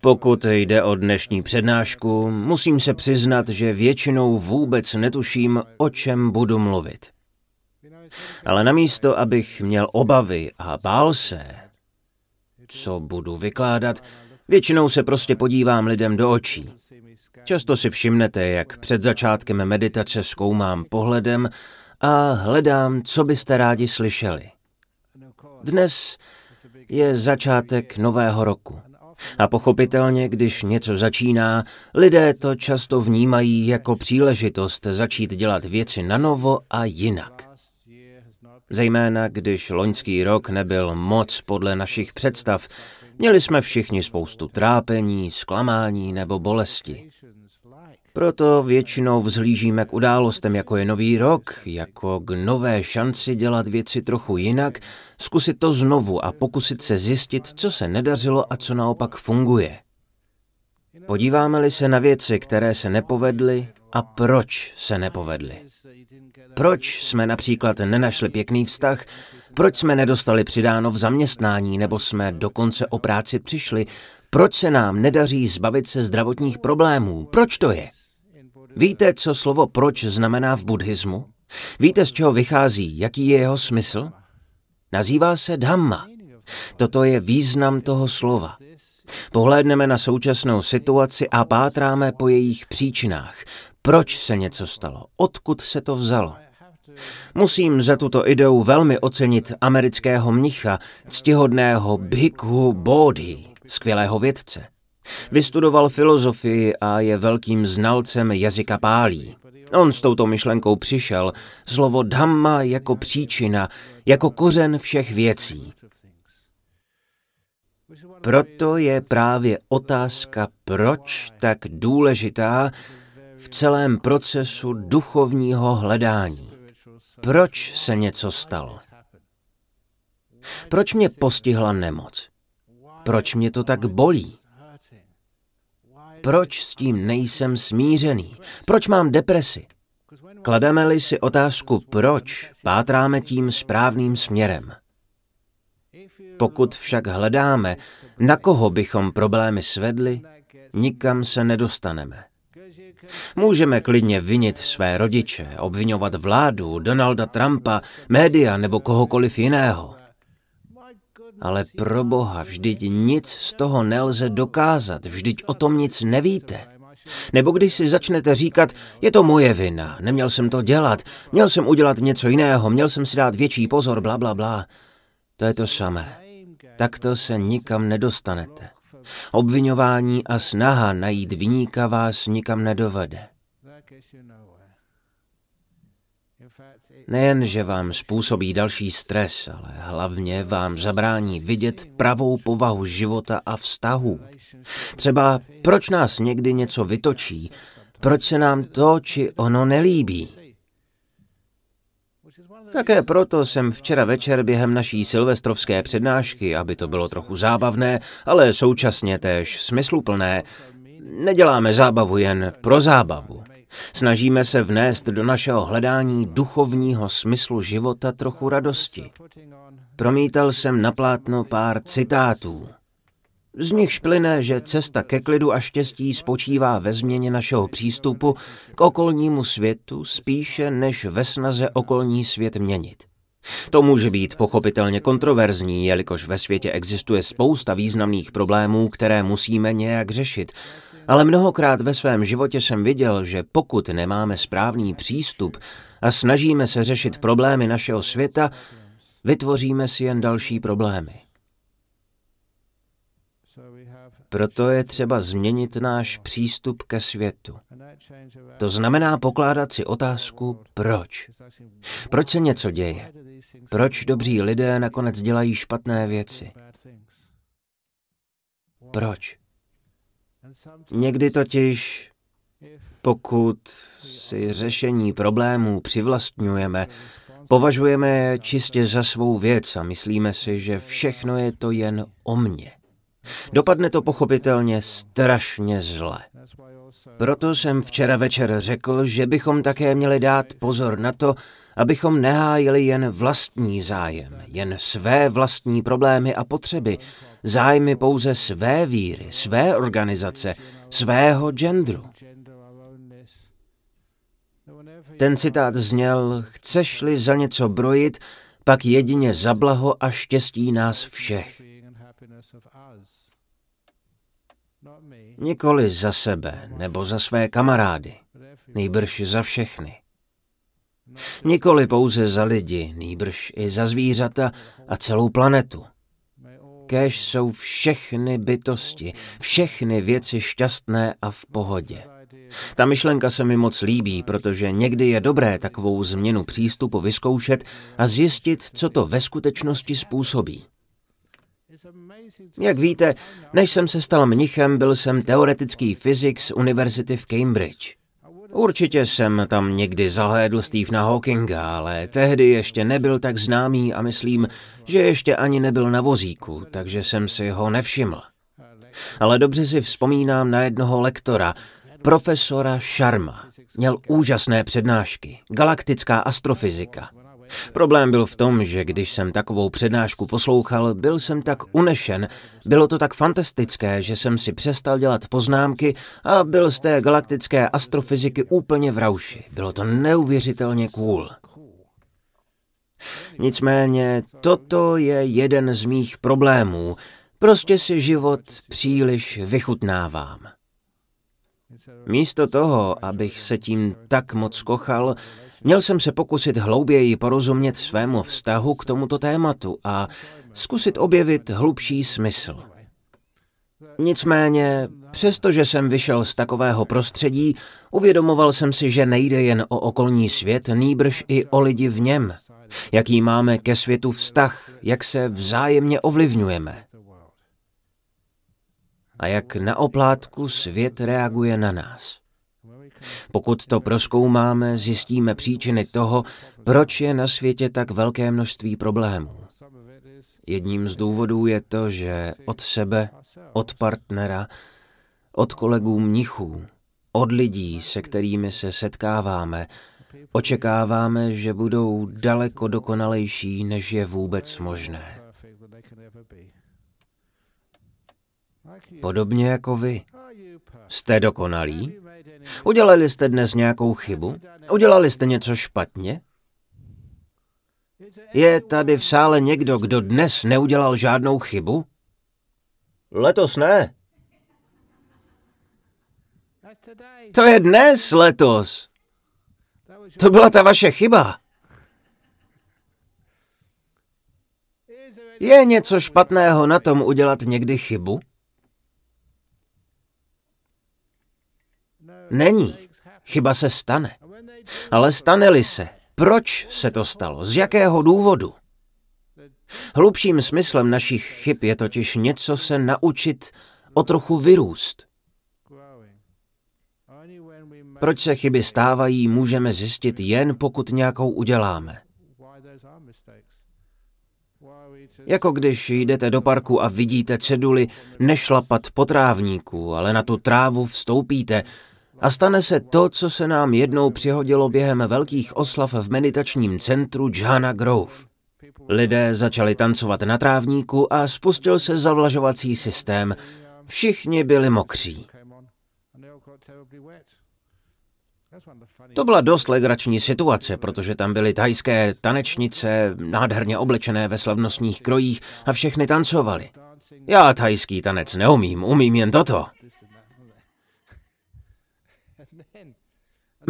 Pokud jde o dnešní přednášku, musím se přiznat, že většinou vůbec netuším, o čem budu mluvit. Ale namísto, abych měl obavy a bál se, co budu vykládat, většinou se prostě podívám lidem do očí. Často si všimnete, jak před začátkem meditace zkoumám pohledem a hledám, co byste rádi slyšeli. Dnes je začátek nového roku. A pochopitelně, když něco začíná, lidé to často vnímají jako příležitost začít dělat věci na novo a jinak. Zejména když loňský rok nebyl moc podle našich představ, měli jsme všichni spoustu trápení, zklamání nebo bolesti. Proto většinou vzhlížíme k událostem, jako je nový rok, jako k nové šanci dělat věci trochu jinak, zkusit to znovu a pokusit se zjistit, co se nedařilo a co naopak funguje. Podíváme-li se na věci, které se nepovedly a proč se nepovedly. Proč jsme například nenašli pěkný vztah, proč jsme nedostali přidáno v zaměstnání nebo jsme dokonce o práci přišli, proč se nám nedaří zbavit se zdravotních problémů, proč to je? Víte, co slovo proč znamená v buddhismu? Víte, z čeho vychází, jaký je jeho smysl? Nazývá se dhamma. Toto je význam toho slova. Pohlédneme na současnou situaci a pátráme po jejich příčinách. Proč se něco stalo? Odkud se to vzalo? Musím za tuto ideu velmi ocenit amerického mnicha, ctihodného Bhikkhu Bodhi, skvělého vědce. Vystudoval filozofii a je velkým znalcem jazyka pálí. On s touto myšlenkou přišel, slovo dhamma jako příčina, jako kořen všech věcí. Proto je právě otázka proč tak důležitá v celém procesu duchovního hledání. Proč se něco stalo? Proč mě postihla nemoc? Proč mě to tak bolí? Proč s tím nejsem smířený? Proč mám depresi? Klademe-li si otázku proč, pátráme tím správným směrem. Pokud však hledáme, na koho bychom problémy svedli, nikam se nedostaneme. Můžeme klidně vinit své rodiče, obvinovat vládu, Donalda Trumpa, média nebo kohokoliv jiného. Ale pro boha, vždyť nic z toho nelze dokázat, vždyť o tom nic nevíte. Nebo když si začnete říkat, je to moje vina, neměl jsem to dělat, měl jsem udělat něco jiného, měl jsem si dát větší pozor, bla, bla, bla. To je to samé. Takto se nikam nedostanete. Obvinování a snaha najít vyníka vás nikam nedovede. Nejen, že vám způsobí další stres, ale hlavně vám zabrání vidět pravou povahu života a vztahu. Třeba proč nás někdy něco vytočí, proč se nám to či ono nelíbí. Také proto jsem včera večer během naší silvestrovské přednášky, aby to bylo trochu zábavné, ale současně též smysluplné, neděláme zábavu jen pro zábavu. Snažíme se vnést do našeho hledání duchovního smyslu života trochu radosti. Promítal jsem na plátno pár citátů. Z nich šplyne, že cesta ke klidu a štěstí spočívá ve změně našeho přístupu k okolnímu světu spíše než ve snaze okolní svět měnit. To může být pochopitelně kontroverzní, jelikož ve světě existuje spousta významných problémů, které musíme nějak řešit, ale mnohokrát ve svém životě jsem viděl, že pokud nemáme správný přístup a snažíme se řešit problémy našeho světa, vytvoříme si jen další problémy. Proto je třeba změnit náš přístup ke světu. To znamená pokládat si otázku, proč. Proč se něco děje? Proč dobří lidé nakonec dělají špatné věci? Proč? Někdy totiž, pokud si řešení problémů přivlastňujeme, považujeme je čistě za svou věc a myslíme si, že všechno je to jen o mně. Dopadne to pochopitelně strašně zle. Proto jsem včera večer řekl, že bychom také měli dát pozor na to, abychom nehájili jen vlastní zájem, jen své vlastní problémy a potřeby, zájmy pouze své víry, své organizace, svého genderu. Ten citát zněl, chceš-li za něco brojit, pak jedině za blaho a štěstí nás všech. Nikoli za sebe nebo za své kamarády, nejbrž za všechny. Nikoli pouze za lidi, nýbrž i za zvířata a celou planetu. Kéž jsou všechny bytosti, všechny věci šťastné a v pohodě. Ta myšlenka se mi moc líbí, protože někdy je dobré takovou změnu přístupu vyzkoušet a zjistit, co to ve skutečnosti způsobí. Jak víte, než jsem se stal mnichem, byl jsem teoretický fyzik z univerzity v Cambridge. Určitě jsem tam někdy zahlédl Stephena Hawkinga, ale tehdy ještě nebyl tak známý a myslím, že ještě ani nebyl na vozíku, takže jsem si ho nevšiml. Ale dobře si vzpomínám na jednoho lektora, profesora Sharma. Měl úžasné přednášky, galaktická astrofyzika. Problém byl v tom, že když jsem takovou přednášku poslouchal, byl jsem tak unešen, bylo to tak fantastické, že jsem si přestal dělat poznámky a byl z té galaktické astrofyziky úplně v rauši. Bylo to neuvěřitelně cool. Nicméně toto je jeden z mých problémů. Prostě si život příliš vychutnávám. Místo toho, abych se tím tak moc kochal, měl jsem se pokusit hlouběji porozumět svému vztahu k tomuto tématu a zkusit objevit hlubší smysl. Nicméně, přestože jsem vyšel z takového prostředí, uvědomoval jsem si, že nejde jen o okolní svět, nýbrž i o lidi v něm. Jaký máme ke světu vztah, jak se vzájemně ovlivňujeme a jak na oplátku svět reaguje na nás. Pokud to proskoumáme, zjistíme příčiny toho, proč je na světě tak velké množství problémů. Jedním z důvodů je to, že od sebe, od partnera, od kolegů mnichů, od lidí, se kterými se setkáváme, očekáváme, že budou daleko dokonalejší, než je vůbec možné. Podobně jako vy. Jste dokonalí? Udělali jste dnes nějakou chybu? Udělali jste něco špatně? Je tady v sále někdo, kdo dnes neudělal žádnou chybu? Letos ne. To je dnes letos. To byla ta vaše chyba. Je něco špatného na tom udělat někdy chybu? Není. Chyba se stane. Ale stane-li se, proč se to stalo? Z jakého důvodu? Hlubším smyslem našich chyb je totiž něco se naučit o trochu vyrůst. Proč se chyby stávají, můžeme zjistit jen pokud nějakou uděláme. Jako když jdete do parku a vidíte ceduli nešlapat po trávníku, ale na tu trávu vstoupíte a stane se to, co se nám jednou přihodilo během velkých oslav v meditačním centru Jhana Grove. Lidé začali tancovat na trávníku a spustil se zavlažovací systém. Všichni byli mokří. To byla dost legrační situace, protože tam byly tajské tanečnice, nádherně oblečené ve slavnostních krojích a všechny tancovali. Já tajský tanec neumím, umím jen toto.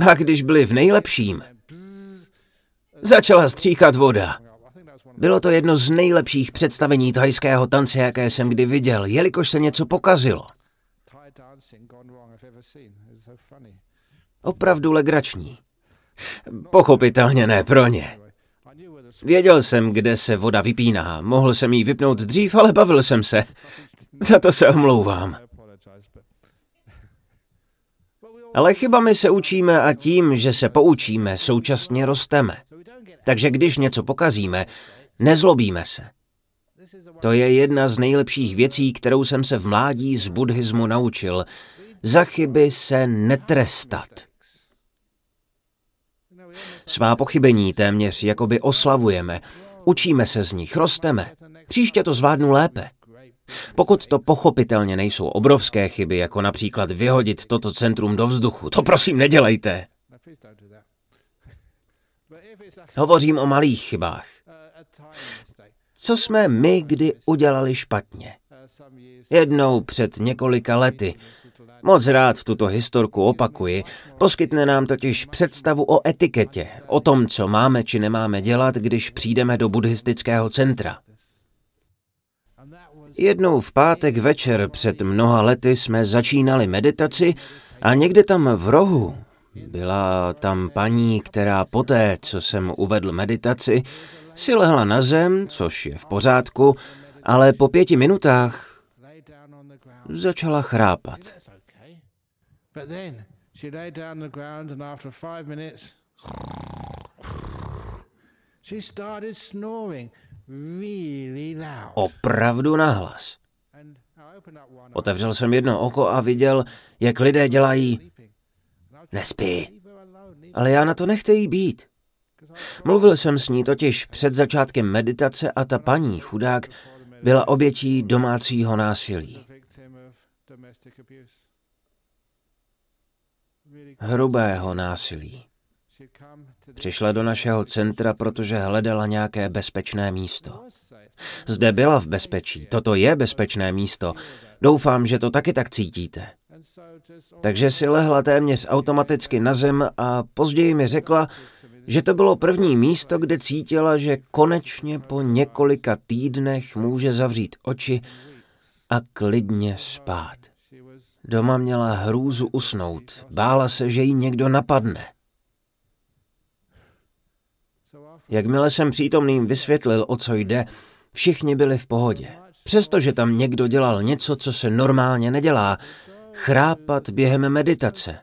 A když byli v nejlepším, začala stříkat voda. Bylo to jedno z nejlepších představení thajského tance, jaké jsem kdy viděl, jelikož se něco pokazilo. Opravdu legrační. Pochopitelně ne pro ně. Věděl jsem, kde se voda vypíná. Mohl jsem jí vypnout dřív, ale bavil jsem se. Za to se omlouvám. Ale chybami se učíme a tím, že se poučíme, současně rosteme. Takže když něco pokazíme, nezlobíme se. To je jedna z nejlepších věcí, kterou jsem se v mládí z buddhismu naučil. Za chyby se netrestat. Svá pochybení téměř jakoby oslavujeme. Učíme se z nich, rosteme. Příště to zvládnu lépe. Pokud to pochopitelně nejsou obrovské chyby, jako například vyhodit toto centrum do vzduchu, to prosím nedělejte. Hovořím o malých chybách. Co jsme my kdy udělali špatně? Jednou před několika lety. Moc rád tuto historku opakuji. Poskytne nám totiž představu o etiketě, o tom, co máme či nemáme dělat, když přijdeme do buddhistického centra. Jednou v pátek večer před mnoha lety jsme začínali meditaci a někde tam v rohu byla tam paní, která poté, co jsem uvedl meditaci, si lehla na zem, což je v pořádku, ale po pěti minutách začala chrápat. Opravdu nahlas. Otevřel jsem jedno oko a viděl, jak lidé dělají Nespí. Ale já na to nechtějí být. Mluvil jsem s ní totiž před začátkem meditace a ta paní, chudák, byla obětí domácího násilí. Hrubého násilí. Přišla do našeho centra, protože hledala nějaké bezpečné místo. Zde byla v bezpečí, toto je bezpečné místo. Doufám, že to taky tak cítíte. Takže si lehla téměř automaticky na zem a později mi řekla, že to bylo první místo, kde cítila, že konečně po několika týdnech může zavřít oči a klidně spát. Doma měla hrůzu usnout, bála se, že ji někdo napadne. Jakmile jsem přítomným vysvětlil, o co jde, všichni byli v pohodě. Přestože tam někdo dělal něco, co se normálně nedělá, chrápat během meditace.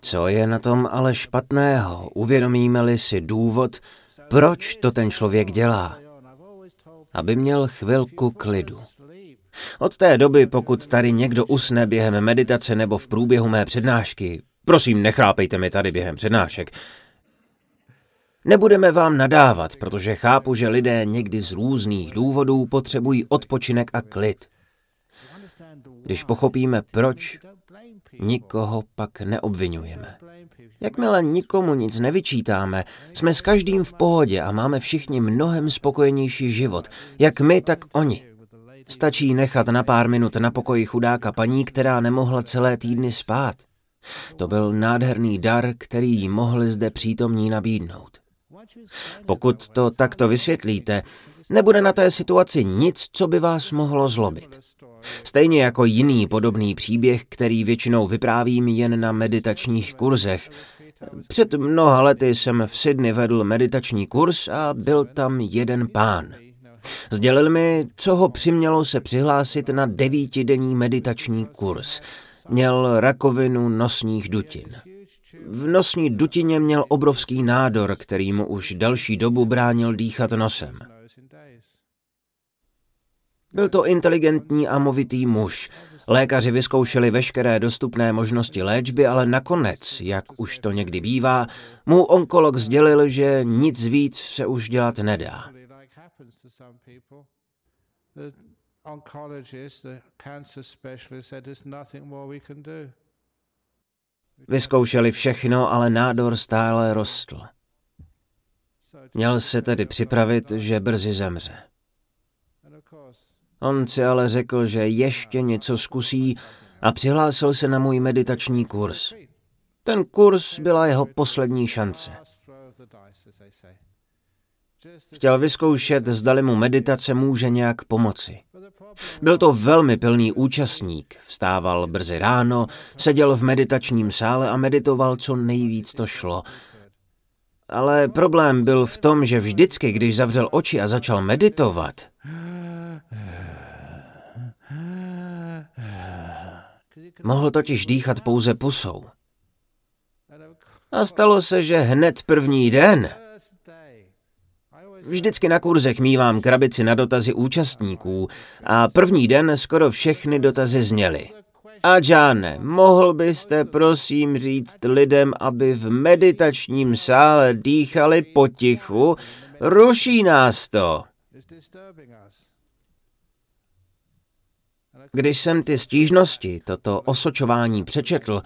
Co je na tom ale špatného, uvědomíme-li si důvod, proč to ten člověk dělá? Aby měl chvilku klidu. Od té doby, pokud tady někdo usne během meditace nebo v průběhu mé přednášky, prosím, nechrápejte mi tady během přednášek, Nebudeme vám nadávat, protože chápu, že lidé někdy z různých důvodů potřebují odpočinek a klid. Když pochopíme proč, nikoho pak neobvinujeme. Jakmile nikomu nic nevyčítáme, jsme s každým v pohodě a máme všichni mnohem spokojenější život, jak my, tak oni. Stačí nechat na pár minut na pokoji chudáka paní, která nemohla celé týdny spát. To byl nádherný dar, který jí mohli zde přítomní nabídnout. Pokud to takto vysvětlíte, nebude na té situaci nic, co by vás mohlo zlobit. Stejně jako jiný podobný příběh, který většinou vyprávím jen na meditačních kurzech. Před mnoha lety jsem v Sydney vedl meditační kurz a byl tam jeden pán. Sdělil mi, co ho přimělo se přihlásit na devítidenní meditační kurz. Měl rakovinu nosních dutin. V nosní dutině měl obrovský nádor, který mu už další dobu bránil dýchat nosem. Byl to inteligentní a movitý muž. Lékaři vyzkoušeli veškeré dostupné možnosti léčby, ale nakonec, jak už to někdy bývá, mu onkolog sdělil, že nic víc se už dělat nedá. Oncologist, the cancer specialist said there's nothing more we can do. Vyzkoušeli všechno, ale nádor stále rostl. Měl se tedy připravit, že brzy zemře. On si ale řekl, že ještě něco zkusí a přihlásil se na můj meditační kurz. Ten kurz byla jeho poslední šance. Chtěl vyzkoušet, zdali mu meditace může nějak pomoci. Byl to velmi pilný účastník, vstával brzy ráno, seděl v meditačním sále a meditoval, co nejvíc to šlo. Ale problém byl v tom, že vždycky, když zavřel oči a začal meditovat, mohl totiž dýchat pouze pusou. A stalo se, že hned první den Vždycky na kurzech mívám krabici na dotazy účastníků a první den skoro všechny dotazy zněly. A Jane, mohl byste prosím říct lidem, aby v meditačním sále dýchali potichu? Ruší nás to. Když jsem ty stížnosti, toto osočování přečetl,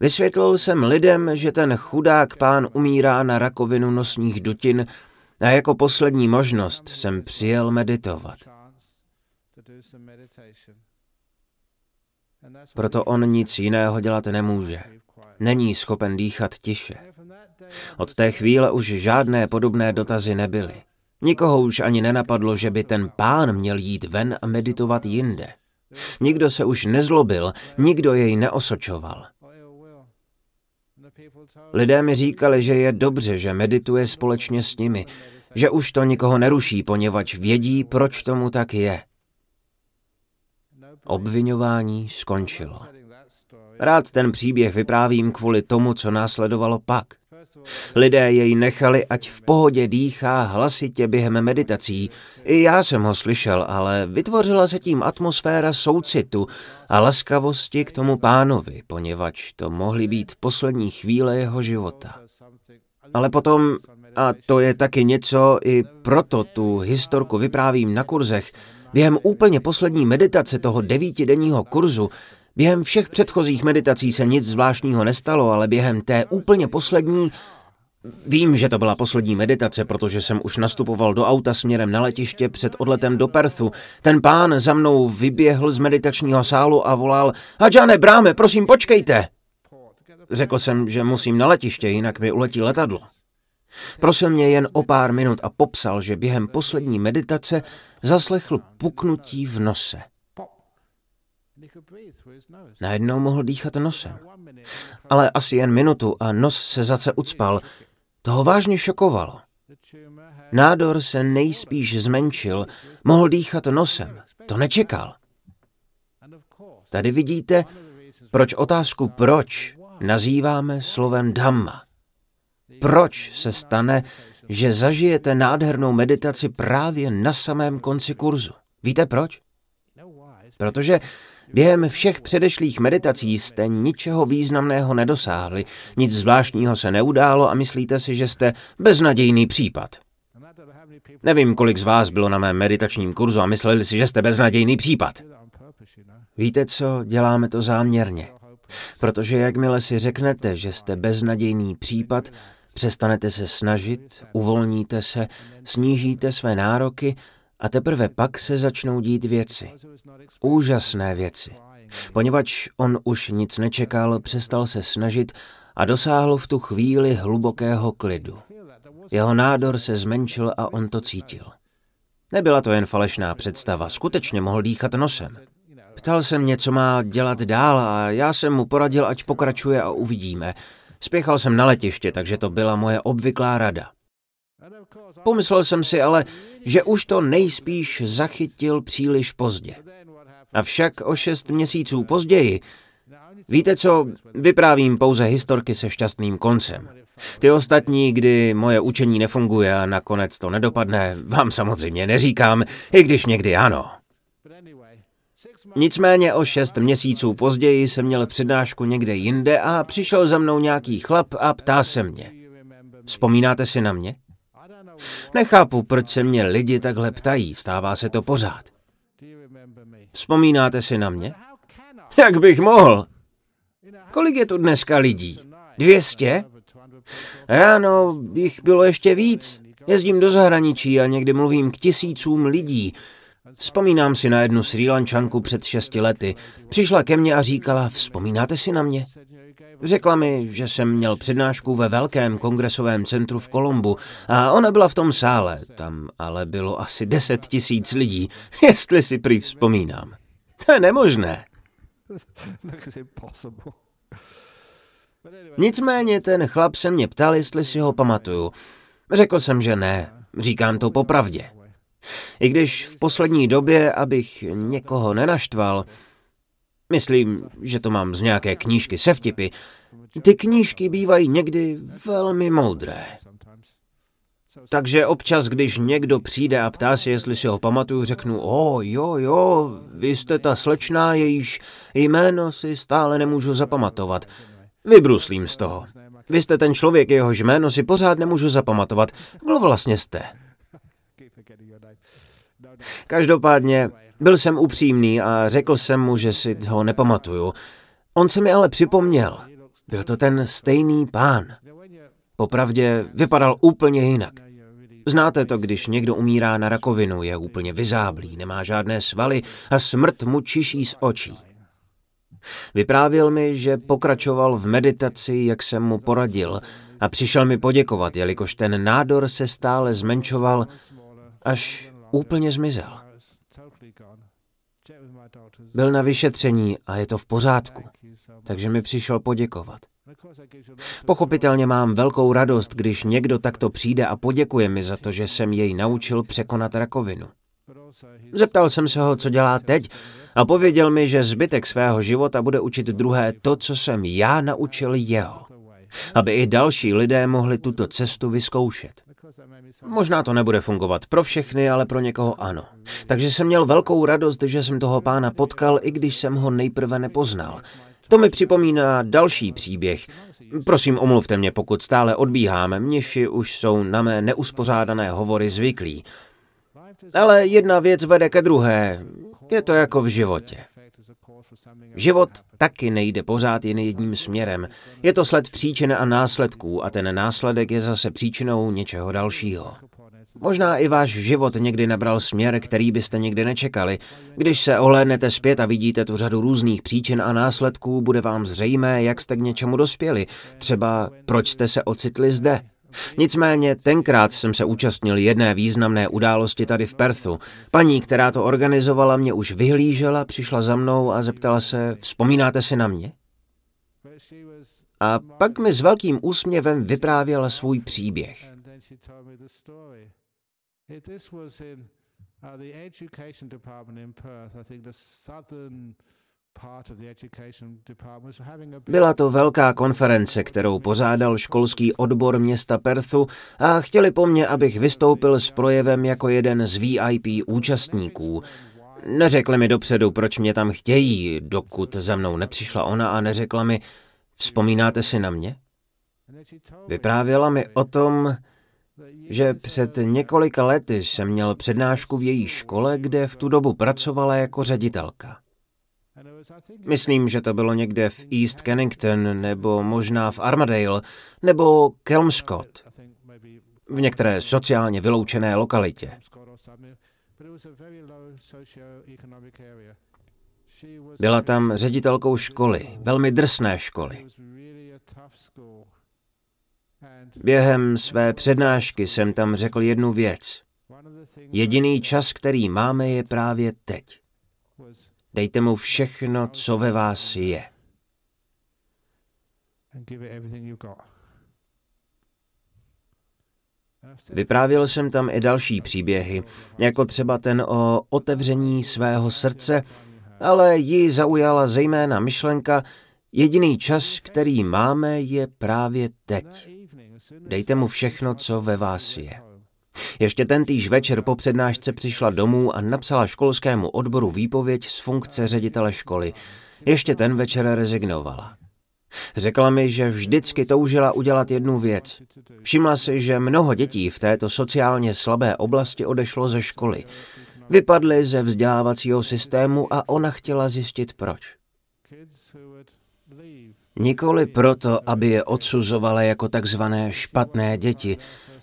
vysvětlil jsem lidem, že ten chudák pán umírá na rakovinu nosních dutin a jako poslední možnost jsem přijel meditovat. Proto on nic jiného dělat nemůže. Není schopen dýchat tiše. Od té chvíle už žádné podobné dotazy nebyly. Nikoho už ani nenapadlo, že by ten pán měl jít ven a meditovat jinde. Nikdo se už nezlobil, nikdo jej neosočoval. Lidé mi říkali, že je dobře, že medituje společně s nimi, že už to nikoho neruší, poněvadž vědí, proč tomu tak je. Obvinování skončilo. Rád ten příběh vyprávím kvůli tomu, co následovalo pak. Lidé jej nechali, ať v pohodě dýchá hlasitě během meditací. I já jsem ho slyšel, ale vytvořila se tím atmosféra soucitu a laskavosti k tomu pánovi, poněvadž to mohly být poslední chvíle jeho života. Ale potom, a to je taky něco, i proto tu historku vyprávím na kurzech, během úplně poslední meditace toho devítidenního kurzu Během všech předchozích meditací se nic zvláštního nestalo, ale během té úplně poslední... Vím, že to byla poslední meditace, protože jsem už nastupoval do auta směrem na letiště před odletem do Perthu. Ten pán za mnou vyběhl z meditačního sálu a volal Hadžane, bráme, prosím, počkejte! Řekl jsem, že musím na letiště, jinak mi uletí letadlo. Prosil mě jen o pár minut a popsal, že během poslední meditace zaslechl puknutí v nose. Najednou mohl dýchat nosem. Ale asi jen minutu a nos se zase ucpal. To ho vážně šokovalo. Nádor se nejspíš zmenšil, mohl dýchat nosem. To nečekal. Tady vidíte, proč otázku proč nazýváme slovem Dhamma. Proč se stane, že zažijete nádhernou meditaci právě na samém konci kurzu? Víte proč? Protože Během všech předešlých meditací jste ničeho významného nedosáhli, nic zvláštního se neudálo a myslíte si, že jste beznadějný případ. Nevím, kolik z vás bylo na mém meditačním kurzu a mysleli si, že jste beznadějný případ. Víte co, děláme to záměrně. Protože jakmile si řeknete, že jste beznadějný případ, přestanete se snažit, uvolníte se, snížíte své nároky a teprve pak se začnou dít věci. Úžasné věci. Poněvadž on už nic nečekal, přestal se snažit a dosáhl v tu chvíli hlubokého klidu. Jeho nádor se zmenšil a on to cítil. Nebyla to jen falešná představa, skutečně mohl dýchat nosem. Ptal se mě, co má dělat dál a já jsem mu poradil, ať pokračuje a uvidíme. Spěchal jsem na letiště, takže to byla moje obvyklá rada. Pomyslel jsem si ale, že už to nejspíš zachytil příliš pozdě. Avšak o šest měsíců později, víte co, vyprávím pouze historky se šťastným koncem. Ty ostatní, kdy moje učení nefunguje a nakonec to nedopadne, vám samozřejmě neříkám, i když někdy ano. Nicméně o šest měsíců později jsem měl přednášku někde jinde a přišel za mnou nějaký chlap a ptá se mě. Vzpomínáte si na mě? Nechápu, proč se mě lidi takhle ptají, stává se to pořád. Vzpomínáte si na mě? Jak bych mohl? Kolik je tu dneska lidí? Dvěstě? Ráno jich bylo ještě víc. Jezdím do zahraničí a někdy mluvím k tisícům lidí. Vzpomínám si na jednu Sri Lančanku před šesti lety. Přišla ke mně a říkala, vzpomínáte si na mě? Řekla mi, že jsem měl přednášku ve velkém kongresovém centru v Kolumbu a ona byla v tom sále. Tam ale bylo asi deset tisíc lidí, jestli si prý vzpomínám. To je nemožné. Nicméně ten chlap se mě ptal, jestli si ho pamatuju. Řekl jsem, že ne. Říkám to popravdě. I když v poslední době, abych někoho nenaštval, Myslím, že to mám z nějaké knížky se vtipy. Ty knížky bývají někdy velmi moudré. Takže občas, když někdo přijde a ptá se, jestli si ho pamatuju, řeknu, o jo, jo, vy jste ta slečná, jejíž jméno si stále nemůžu zapamatovat. Vybruslím z toho. Vy jste ten člověk, jehož jméno si pořád nemůžu zapamatovat. Kdo vlastně jste? Každopádně byl jsem upřímný a řekl jsem mu, že si ho nepamatuju. On se mi ale připomněl. Byl to ten stejný pán. Popravdě vypadal úplně jinak. Znáte to, když někdo umírá na rakovinu, je úplně vyzáblý, nemá žádné svaly a smrt mu čiší z očí. Vyprávěl mi, že pokračoval v meditaci, jak jsem mu poradil, a přišel mi poděkovat, jelikož ten nádor se stále zmenšoval, až úplně zmizel. Byl na vyšetření a je to v pořádku, takže mi přišel poděkovat. Pochopitelně mám velkou radost, když někdo takto přijde a poděkuje mi za to, že jsem jej naučil překonat rakovinu. Zeptal jsem se ho, co dělá teď a pověděl mi, že zbytek svého života bude učit druhé to, co jsem já naučil jeho. Aby i další lidé mohli tuto cestu vyzkoušet. Možná to nebude fungovat pro všechny, ale pro někoho ano. Takže jsem měl velkou radost, že jsem toho pána potkal, i když jsem ho nejprve nepoznal. To mi připomíná další příběh. Prosím, omluvte mě, pokud stále odbíháme, mniši už jsou na mé neuspořádané hovory zvyklí. Ale jedna věc vede ke druhé. Je to jako v životě. Život taky nejde pořád jen jedním směrem. Je to sled příčin a následků a ten následek je zase příčinou něčeho dalšího. Možná i váš život někdy nabral směr, který byste nikdy nečekali. Když se ohlédnete zpět a vidíte tu řadu různých příčin a následků, bude vám zřejmé, jak jste k něčemu dospěli. Třeba proč jste se ocitli zde. Nicméně tenkrát jsem se účastnil jedné významné události tady v Perthu. Paní, která to organizovala, mě už vyhlížela, přišla za mnou a zeptala se, vzpomínáte si na mě? A pak mi s velkým úsměvem vyprávěla svůj příběh. In uh, the education department in Perth, I think the southern byla to velká konference, kterou pořádal školský odbor města Perthu a chtěli po mně, abych vystoupil s projevem jako jeden z VIP účastníků. Neřekli mi dopředu, proč mě tam chtějí, dokud za mnou nepřišla ona a neřekla mi, vzpomínáte si na mě? Vyprávěla mi o tom, že před několika lety jsem měl přednášku v její škole, kde v tu dobu pracovala jako ředitelka. Myslím, že to bylo někde v East Kennington, nebo možná v Armadale, nebo Kelmscott, v některé sociálně vyloučené lokalitě. Byla tam ředitelkou školy, velmi drsné školy. Během své přednášky jsem tam řekl jednu věc. Jediný čas, který máme, je právě teď. Dejte mu všechno, co ve vás je. Vyprávěl jsem tam i další příběhy, jako třeba ten o otevření svého srdce, ale ji zaujala zejména myšlenka, jediný čas, který máme, je právě teď. Dejte mu všechno, co ve vás je. Ještě tentýž večer po přednášce přišla domů a napsala školskému odboru výpověď z funkce ředitele školy. Ještě ten večer rezignovala. Řekla mi, že vždycky toužila udělat jednu věc. Všimla si, že mnoho dětí v této sociálně slabé oblasti odešlo ze školy. Vypadly ze vzdělávacího systému a ona chtěla zjistit proč. Nikoli proto, aby je odsuzovala jako takzvané špatné děti,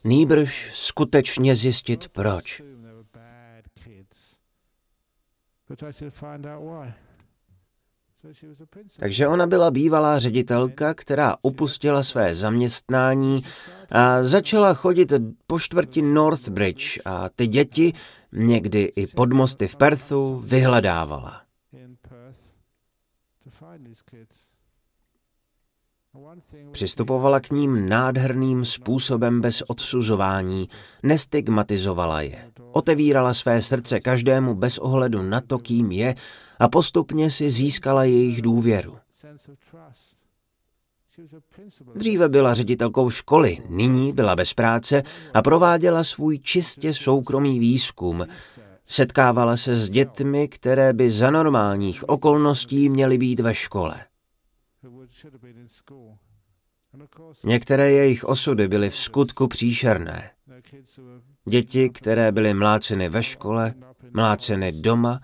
nýbrž skutečně zjistit proč. Takže ona byla bývalá ředitelka, která opustila své zaměstnání a začala chodit po čtvrti Northbridge a ty děti, někdy i pod mosty v Perthu, vyhledávala. Přistupovala k ním nádherným způsobem bez odsuzování, nestigmatizovala je. Otevírala své srdce každému bez ohledu na to, kým je a postupně si získala jejich důvěru. Dříve byla ředitelkou školy, nyní byla bez práce a prováděla svůj čistě soukromý výzkum. Setkávala se s dětmi, které by za normálních okolností měly být ve škole. Některé jejich osudy byly v skutku příšerné. Děti, které byly mláceny ve škole, mláceny doma,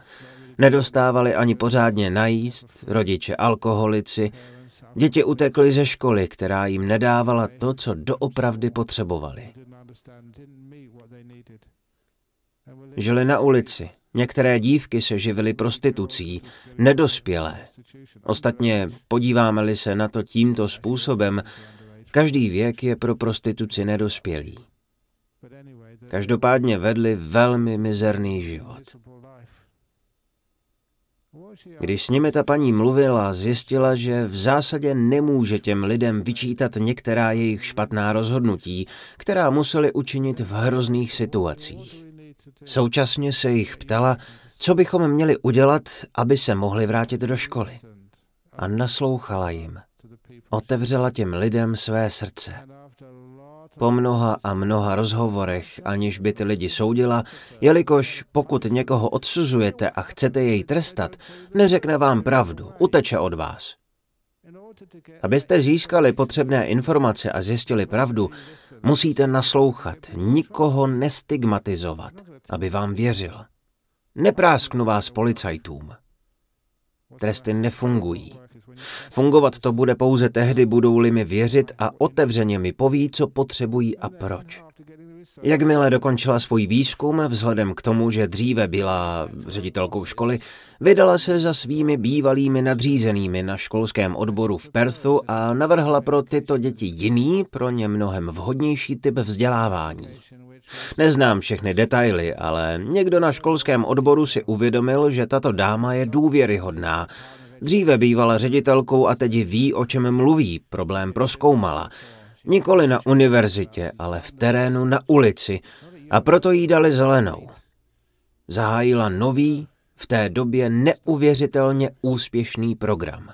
nedostávali ani pořádně najíst, rodiče alkoholici, děti utekly ze školy, která jim nedávala to, co doopravdy potřebovali. Žili na ulici, některé dívky se živily prostitucí, nedospělé. Ostatně, podíváme-li se na to tímto způsobem, každý věk je pro prostituci nedospělý. Každopádně vedli velmi mizerný život. Když s nimi ta paní mluvila, zjistila, že v zásadě nemůže těm lidem vyčítat některá jejich špatná rozhodnutí, která museli učinit v hrozných situacích. Současně se jich ptala, co bychom měli udělat, aby se mohli vrátit do školy. A naslouchala jim. Otevřela těm lidem své srdce. Po mnoha a mnoha rozhovorech, aniž by ty lidi soudila, jelikož pokud někoho odsuzujete a chcete jej trestat, neřekne vám pravdu, uteče od vás. Abyste získali potřebné informace a zjistili pravdu, musíte naslouchat, nikoho nestigmatizovat, aby vám věřil. Neprásknu vás policajtům. Tresty nefungují. Fungovat to bude pouze tehdy, budou-li mi věřit a otevřeně mi poví, co potřebují a proč. Jakmile dokončila svůj výzkum, vzhledem k tomu, že dříve byla ředitelkou školy, vydala se za svými bývalými nadřízenými na školském odboru v Perthu a navrhla pro tyto děti jiný, pro ně mnohem vhodnější typ vzdělávání. Neznám všechny detaily, ale někdo na školském odboru si uvědomil, že tato dáma je důvěryhodná Dříve bývala ředitelkou a teď ví, o čem mluví, problém proskoumala. Nikoli na univerzitě, ale v terénu na ulici a proto jí dali zelenou. Zahájila nový, v té době neuvěřitelně úspěšný program.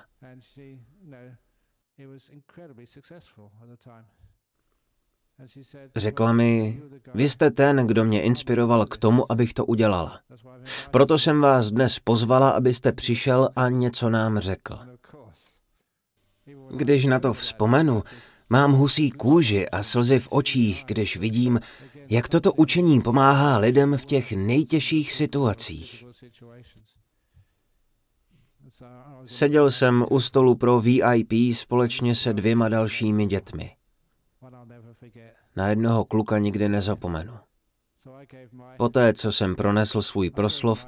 Řekla mi, vy jste ten, kdo mě inspiroval k tomu, abych to udělala. Proto jsem vás dnes pozvala, abyste přišel a něco nám řekl. Když na to vzpomenu, mám husí kůži a slzy v očích, když vidím, jak toto učení pomáhá lidem v těch nejtěžších situacích. Seděl jsem u stolu pro VIP společně se dvěma dalšími dětmi. Na jednoho kluka nikdy nezapomenu. Poté, co jsem pronesl svůj proslov,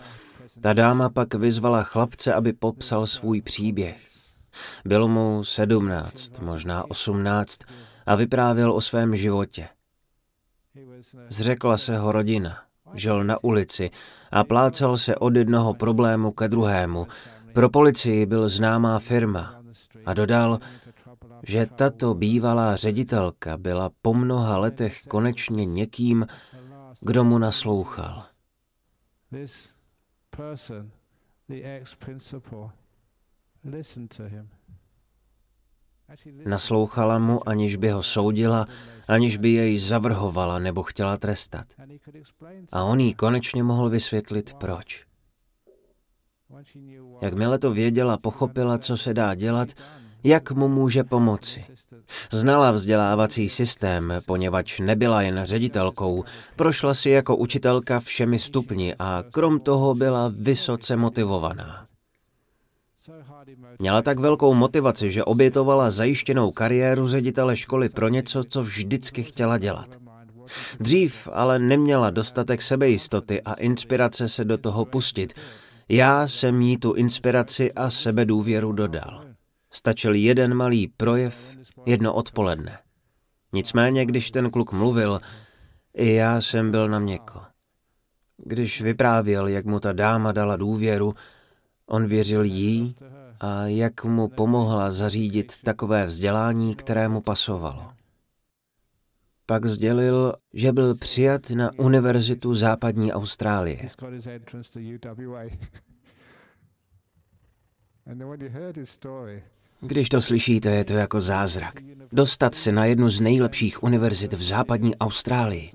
ta dáma pak vyzvala chlapce, aby popsal svůj příběh. Bylo mu sedmnáct, možná osmnáct a vyprávěl o svém životě. Zřekla se ho rodina, žil na ulici a plácal se od jednoho problému ke druhému. Pro policii byl známá firma a dodal, že tato bývalá ředitelka byla po mnoha letech konečně někým, kdo mu naslouchal. Naslouchala mu, aniž by ho soudila, aniž by jej zavrhovala nebo chtěla trestat. A on jí konečně mohl vysvětlit, proč. Jakmile to věděla, pochopila, co se dá dělat, jak mu může pomoci. Znala vzdělávací systém, poněvadž nebyla jen ředitelkou, prošla si jako učitelka všemi stupni a krom toho byla vysoce motivovaná. Měla tak velkou motivaci, že obětovala zajištěnou kariéru ředitele školy pro něco, co vždycky chtěla dělat. Dřív ale neměla dostatek sebejistoty a inspirace se do toho pustit. Já jsem jí tu inspiraci a sebedůvěru dodal. Stačil jeden malý projev, jedno odpoledne. Nicméně, když ten kluk mluvil, i já jsem byl na měko. Když vyprávěl, jak mu ta dáma dala důvěru, on věřil jí a jak mu pomohla zařídit takové vzdělání, které mu pasovalo. Pak sdělil, že byl přijat na Univerzitu západní Austrálie. Když to slyšíte, je to jako zázrak. Dostat se na jednu z nejlepších univerzit v západní Austrálii.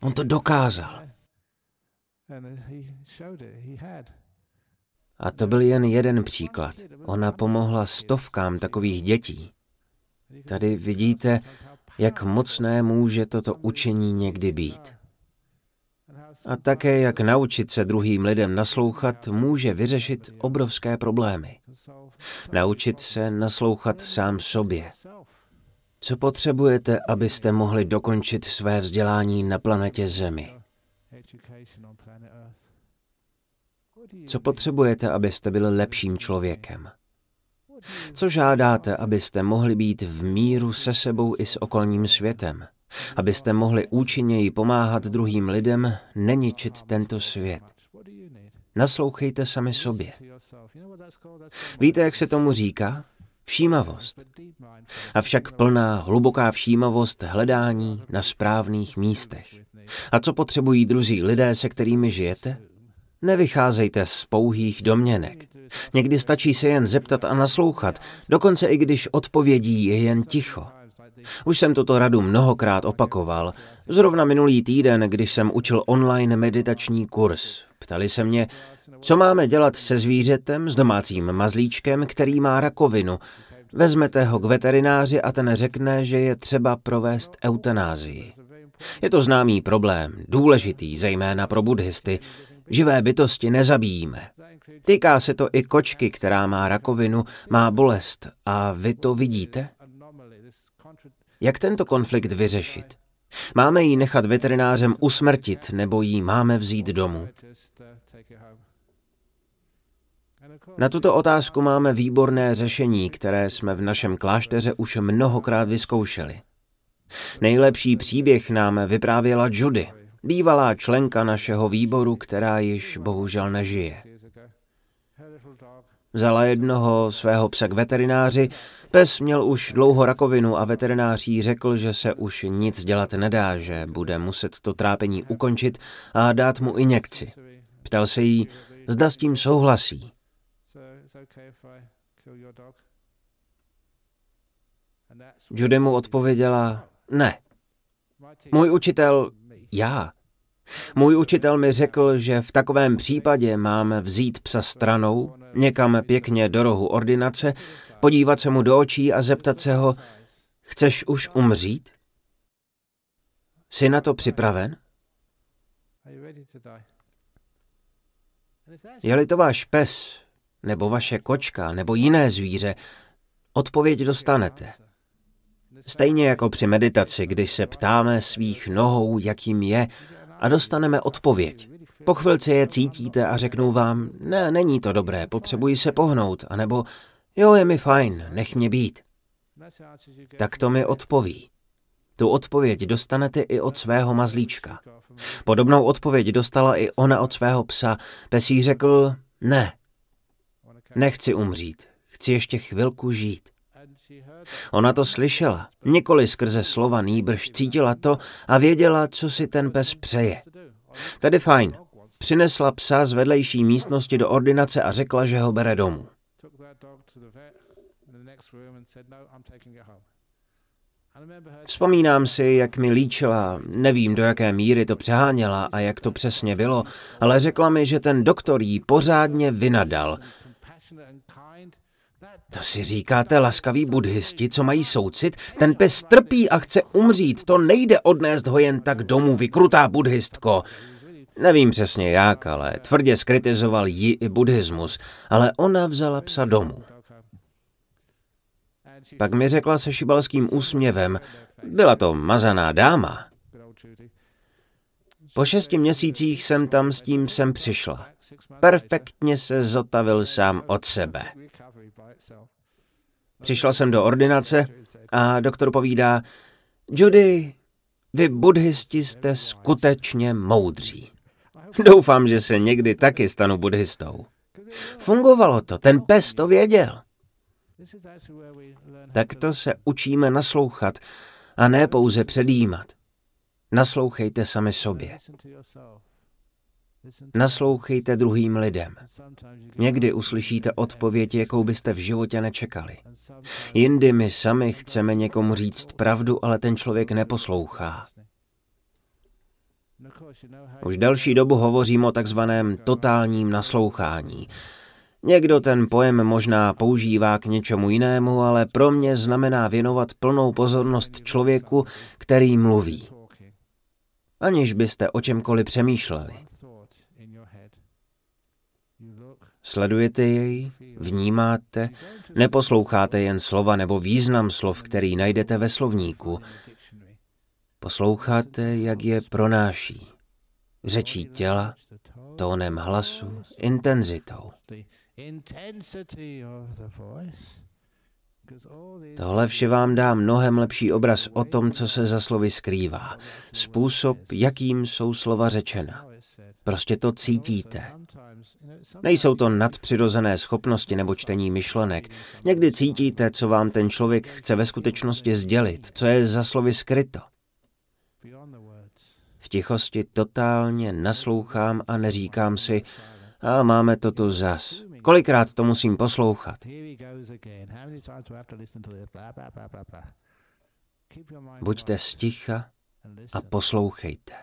On to dokázal. A to byl jen jeden příklad. Ona pomohla stovkám takových dětí. Tady vidíte, jak mocné může toto učení někdy být. A také, jak naučit se druhým lidem naslouchat, může vyřešit obrovské problémy. Naučit se naslouchat sám sobě. Co potřebujete, abyste mohli dokončit své vzdělání na planetě Zemi? Co potřebujete, abyste byli lepším člověkem? Co žádáte, abyste mohli být v míru se sebou i s okolním světem? Abyste mohli účinněji pomáhat druhým lidem, neničit tento svět. Naslouchejte sami sobě. Víte, jak se tomu říká? Všímavost. Avšak plná, hluboká všímavost hledání na správných místech. A co potřebují druzí lidé, se kterými žijete? Nevycházejte z pouhých domněnek. Někdy stačí se jen zeptat a naslouchat, dokonce i když odpovědí je jen ticho. Už jsem toto radu mnohokrát opakoval. Zrovna minulý týden, když jsem učil online meditační kurz. Ptali se mě, co máme dělat se zvířetem, s domácím mazlíčkem, který má rakovinu. Vezmete ho k veterináři a ten řekne, že je třeba provést eutanázii. Je to známý problém, důležitý zejména pro buddhisty. Živé bytosti nezabíjíme. Týká se to i kočky, která má rakovinu, má bolest a vy to vidíte? Jak tento konflikt vyřešit? Máme ji nechat veterinářem usmrtit nebo ji máme vzít domů? Na tuto otázku máme výborné řešení, které jsme v našem klášteře už mnohokrát vyzkoušeli. Nejlepší příběh nám vyprávěla Judy, bývalá členka našeho výboru, která již bohužel nežije. Vzala jednoho svého psa k veterináři, pes měl už dlouho rakovinu a veterinář jí řekl, že se už nic dělat nedá, že bude muset to trápení ukončit a dát mu injekci. Ptal se jí, zda s tím souhlasí. Judy mu odpověděla, ne. Můj učitel, já. Můj učitel mi řekl, že v takovém případě mám vzít psa stranou, někam pěkně do rohu ordinace, podívat se mu do očí a zeptat se ho, chceš už umřít? Jsi na to připraven? Je-li to váš pes, nebo vaše kočka, nebo jiné zvíře, odpověď dostanete. Stejně jako při meditaci, když se ptáme svých nohou, jakým je, a dostaneme odpověď. Po chvilce je cítíte a řeknou vám, ne, není to dobré, potřebuji se pohnout, anebo jo, je mi fajn, nech mě být. Tak to mi odpoví. Tu odpověď dostanete i od svého mazlíčka. Podobnou odpověď dostala i ona od svého psa. Pes jí řekl, ne, nechci umřít, chci ještě chvilku žít. Ona to slyšela, nikoli skrze slova nýbrž cítila to a věděla, co si ten pes přeje. Tedy fajn. Přinesla psa z vedlejší místnosti do ordinace a řekla, že ho bere domů. Vzpomínám si, jak mi líčila, nevím do jaké míry to přeháněla a jak to přesně bylo, ale řekla mi, že ten doktor jí pořádně vynadal, to si říkáte laskaví buddhisti, co mají soucit? Ten pes trpí a chce umřít, to nejde odnést ho jen tak domů, vykrutá buddhistko. Nevím přesně jak, ale tvrdě skritizoval ji i buddhismus, ale ona vzala psa domů. Pak mi řekla se šibalským úsměvem, byla to mazaná dáma. Po šesti měsících jsem tam s tím sem přišla. Perfektně se zotavil sám od sebe. Přišla jsem do ordinace a doktor povídá, Judy, vy buddhisti jste skutečně moudří. Doufám, že se někdy taky stanu buddhistou. Fungovalo to, ten pes to věděl. Takto se učíme naslouchat a ne pouze předjímat. Naslouchejte sami sobě. Naslouchejte druhým lidem. Někdy uslyšíte odpověď, jakou byste v životě nečekali. Jindy my sami chceme někomu říct pravdu, ale ten člověk neposlouchá. Už další dobu hovořím o takzvaném totálním naslouchání. Někdo ten pojem možná používá k něčemu jinému, ale pro mě znamená věnovat plnou pozornost člověku, který mluví. Aniž byste o čemkoliv přemýšleli. Sledujete jej, vnímáte, neposloucháte jen slova nebo význam slov, který najdete ve slovníku. Posloucháte, jak je pronáší. Řečí těla, tónem hlasu, intenzitou. Tohle vše vám dá mnohem lepší obraz o tom, co se za slovy skrývá. Způsob, jakým jsou slova řečena. Prostě to cítíte. Nejsou to nadpřirozené schopnosti nebo čtení myšlenek. Někdy cítíte, co vám ten člověk chce ve skutečnosti sdělit, co je za slovy skryto. V tichosti totálně naslouchám a neříkám si, a máme to tu zas. Kolikrát to musím poslouchat? Buďte sticha a poslouchejte.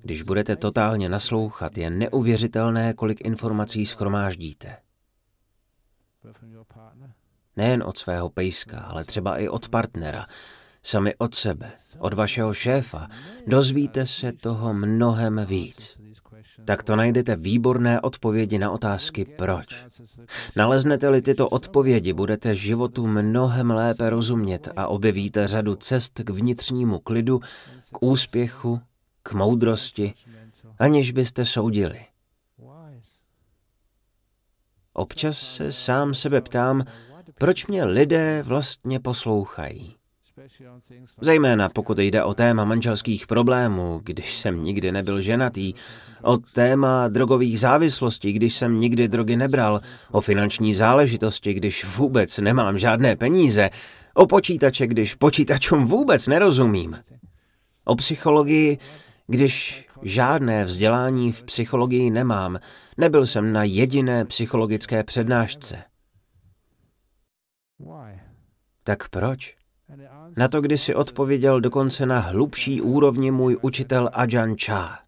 Když budete totálně naslouchat, je neuvěřitelné, kolik informací schromáždíte. Nejen od svého pejska, ale třeba i od partnera, sami od sebe, od vašeho šéfa, dozvíte se toho mnohem víc. Tak to najdete výborné odpovědi na otázky proč. Naleznete-li tyto odpovědi, budete životu mnohem lépe rozumět a objevíte řadu cest k vnitřnímu klidu, k úspěchu, k moudrosti, aniž byste soudili. Občas se sám sebe ptám, proč mě lidé vlastně poslouchají. Zejména pokud jde o téma manželských problémů, když jsem nikdy nebyl ženatý, o téma drogových závislostí, když jsem nikdy drogy nebral, o finanční záležitosti, když vůbec nemám žádné peníze, o počítače, když počítačům vůbec nerozumím, o psychologii, když žádné vzdělání v psychologii nemám, nebyl jsem na jediné psychologické přednášce. Tak proč? Na to kdysi odpověděl dokonce na hlubší úrovni můj učitel Ajahn Chah.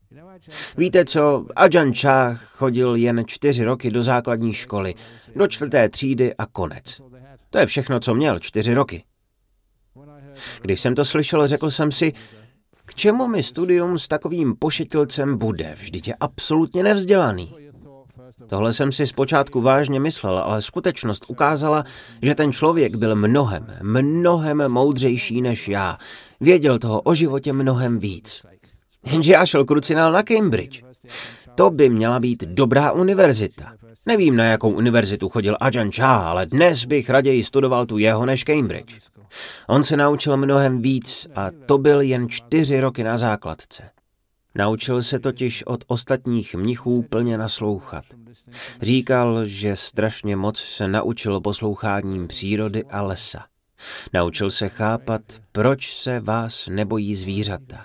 Víte co, Ajahn Chah chodil jen čtyři roky do základní školy, do čtvrté třídy a konec. To je všechno, co měl, čtyři roky. Když jsem to slyšel, řekl jsem si, k čemu mi studium s takovým pošetilcem bude, vždyť je absolutně nevzdělaný. Tohle jsem si zpočátku vážně myslel, ale skutečnost ukázala, že ten člověk byl mnohem, mnohem moudřejší než já. Věděl toho o životě mnohem víc. Jenže já šel krucinál na Cambridge. To by měla být dobrá univerzita. Nevím, na jakou univerzitu chodil Ajahn Chah, ale dnes bych raději studoval tu jeho než Cambridge. On se naučil mnohem víc a to byl jen čtyři roky na základce. Naučil se totiž od ostatních mnichů plně naslouchat. Říkal, že strašně moc se naučil posloucháním přírody a lesa. Naučil se chápat, proč se vás nebojí zvířata.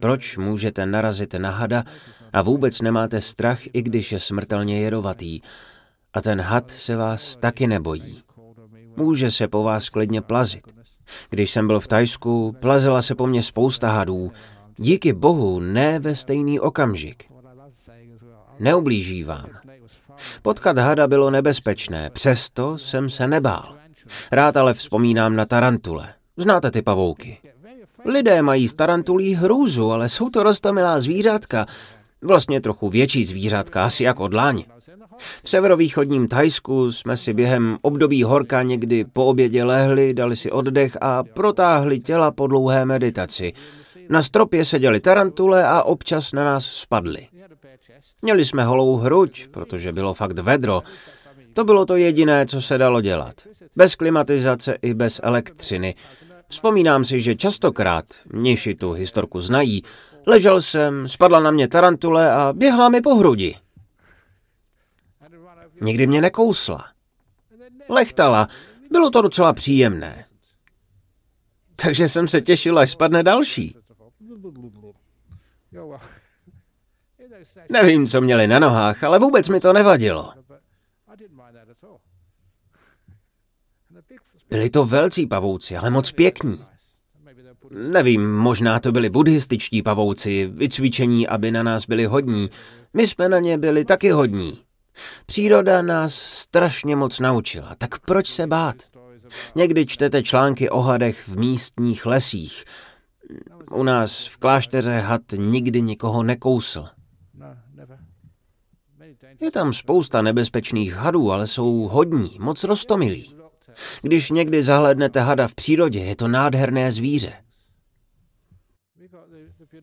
Proč můžete narazit na hada a vůbec nemáte strach, i když je smrtelně jedovatý. A ten had se vás taky nebojí. Může se po vás klidně plazit. Když jsem byl v Tajsku, plazila se po mně spousta hadů, Díky bohu ne ve stejný okamžik. Neublíží vám. Potkat hada bylo nebezpečné, přesto jsem se nebál. Rád ale vzpomínám na tarantule. Znáte ty pavouky? Lidé mají z tarantulí hrůzu, ale jsou to rostomilá zvířátka. Vlastně trochu větší zvířátka, asi jako dláň. V severovýchodním Thajsku jsme si během období horka někdy po obědě lehli, dali si oddech a protáhli těla po dlouhé meditaci. Na stropě seděly tarantule a občas na nás spadly. Měli jsme holou hruď, protože bylo fakt vedro. To bylo to jediné, co se dalo dělat. Bez klimatizace i bez elektřiny. Vzpomínám si, že častokrát, mniši tu historku znají, ležel jsem, spadla na mě tarantule a běhla mi po hrudi. Nikdy mě nekousla. Lechtala. Bylo to docela příjemné. Takže jsem se těšil, až spadne další. Nevím, co měli na nohách, ale vůbec mi to nevadilo. Byli to velcí pavouci, ale moc pěkní. Nevím, možná to byli buddhističtí pavouci, vycvičení, aby na nás byli hodní. My jsme na ně byli taky hodní. Příroda nás strašně moc naučila, tak proč se bát? Někdy čtete články o hadech v místních lesích. U nás v klášteře had nikdy nikoho nekousl. Je tam spousta nebezpečných hadů, ale jsou hodní, moc rostomilí. Když někdy zahlednete hada v přírodě, je to nádherné zvíře.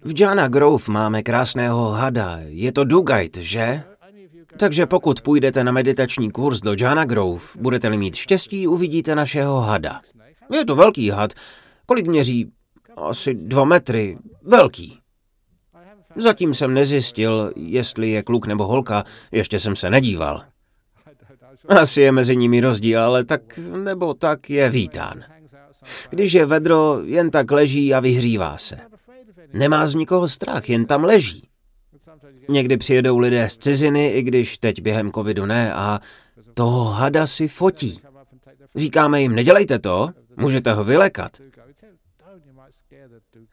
V Jana Grove máme krásného hada, je to Dugajt, že? Takže pokud půjdete na meditační kurz do Jana Grove, budete-li mít štěstí, uvidíte našeho hada. Je to velký had. Kolik měří? Asi dva metry. Velký. Zatím jsem nezjistil, jestli je kluk nebo holka, ještě jsem se nedíval. Asi je mezi nimi rozdíl, ale tak nebo tak je vítán. Když je vedro, jen tak leží a vyhřívá se. Nemá z nikoho strach, jen tam leží. Někdy přijedou lidé z ciziny, i když teď během covidu ne, a toho hada si fotí. Říkáme jim, nedělejte to, můžete ho vylekat.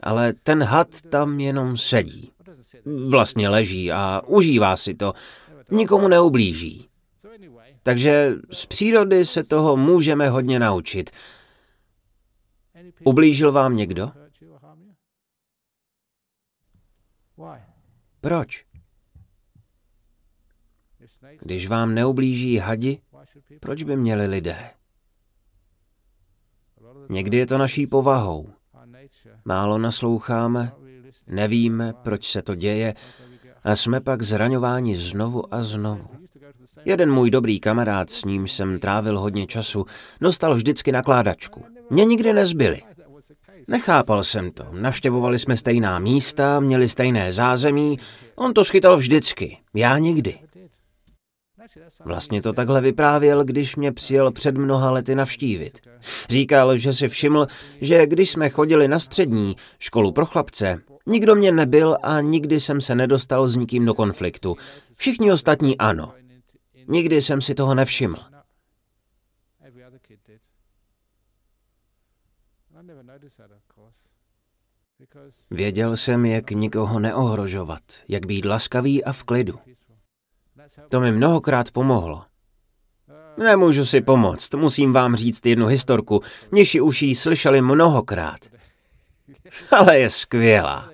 Ale ten had tam jenom sedí. Vlastně leží a užívá si to. Nikomu neublíží. Takže z přírody se toho můžeme hodně naučit. Ublížil vám někdo? Proč? Když vám neublíží hadi, proč by měli lidé? Někdy je to naší povahou. Málo nasloucháme, nevíme, proč se to děje a jsme pak zraňováni znovu a znovu. Jeden můj dobrý kamarád, s ním jsem trávil hodně času, dostal vždycky nakládačku. Mě nikdy nezbyli. Nechápal jsem to. Navštěvovali jsme stejná místa, měli stejné zázemí, on to schytal vždycky, já nikdy. Vlastně to takhle vyprávěl, když mě přijel před mnoha lety navštívit. Říkal, že si všiml, že když jsme chodili na střední školu pro chlapce, nikdo mě nebyl a nikdy jsem se nedostal s nikým do konfliktu. Všichni ostatní ano. Nikdy jsem si toho nevšiml. Věděl jsem, jak nikoho neohrožovat, jak být laskavý a v klidu. To mi mnohokrát pomohlo. Nemůžu si pomoct, musím vám říct jednu historku. Mniši už ji slyšeli mnohokrát. Ale je skvělá.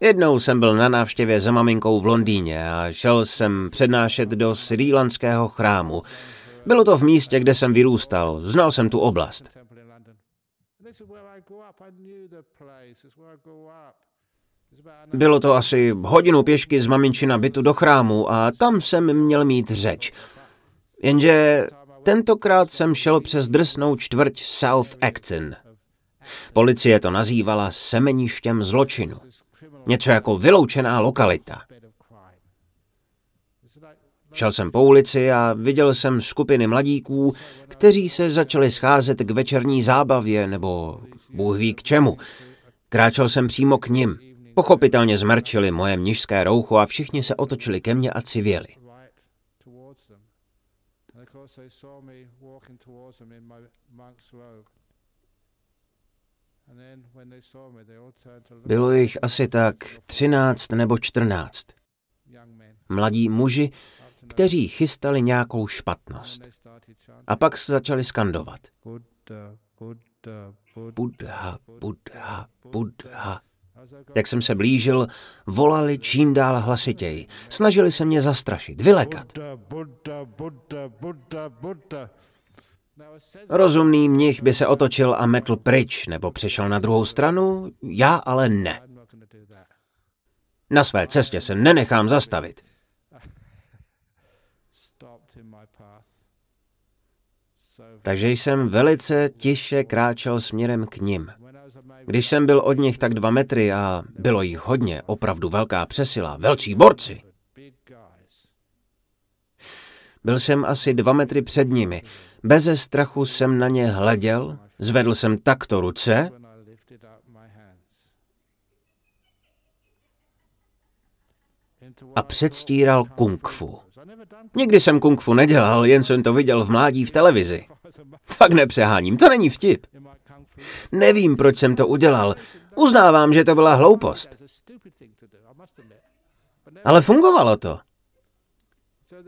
Jednou jsem byl na návštěvě za maminkou v Londýně a šel jsem přednášet do srýlanského chrámu. Bylo to v místě, kde jsem vyrůstal, znal jsem tu oblast. Bylo to asi hodinu pěšky z maminčina bytu do chrámu a tam jsem měl mít řeč. Jenže tentokrát jsem šel přes drsnou čtvrť South Acton. Policie to nazývala semeništěm zločinu. Něco jako vyloučená lokalita. Šel jsem po ulici a viděl jsem skupiny mladíků, kteří se začali scházet k večerní zábavě nebo Bůh ví k čemu. Kráčel jsem přímo k nim. Pochopitelně zmrčili moje mnižské roucho a všichni se otočili ke mně a civěli. Bylo jich asi tak třináct nebo čtrnáct. Mladí muži, kteří chystali nějakou špatnost. A pak se začali skandovat. Buddha, Buddha, Buddha. Jak jsem se blížil, volali čím dál hlasitěji. Snažili se mě zastrašit, vylekat. Rozumný mnich by se otočil a metl pryč, nebo přešel na druhou stranu, já ale ne. Na své cestě se nenechám zastavit. Takže jsem velice tiše kráčel směrem k nim. Když jsem byl od nich tak dva metry a bylo jich hodně, opravdu velká přesila, velcí borci. Byl jsem asi dva metry před nimi. Beze strachu jsem na ně hleděl, zvedl jsem takto ruce a předstíral kung fu. Nikdy jsem kung fu nedělal, jen jsem to viděl v mládí v televizi. Fakt nepřeháním, to není vtip. Nevím, proč jsem to udělal. Uznávám, že to byla hloupost. Ale fungovalo to.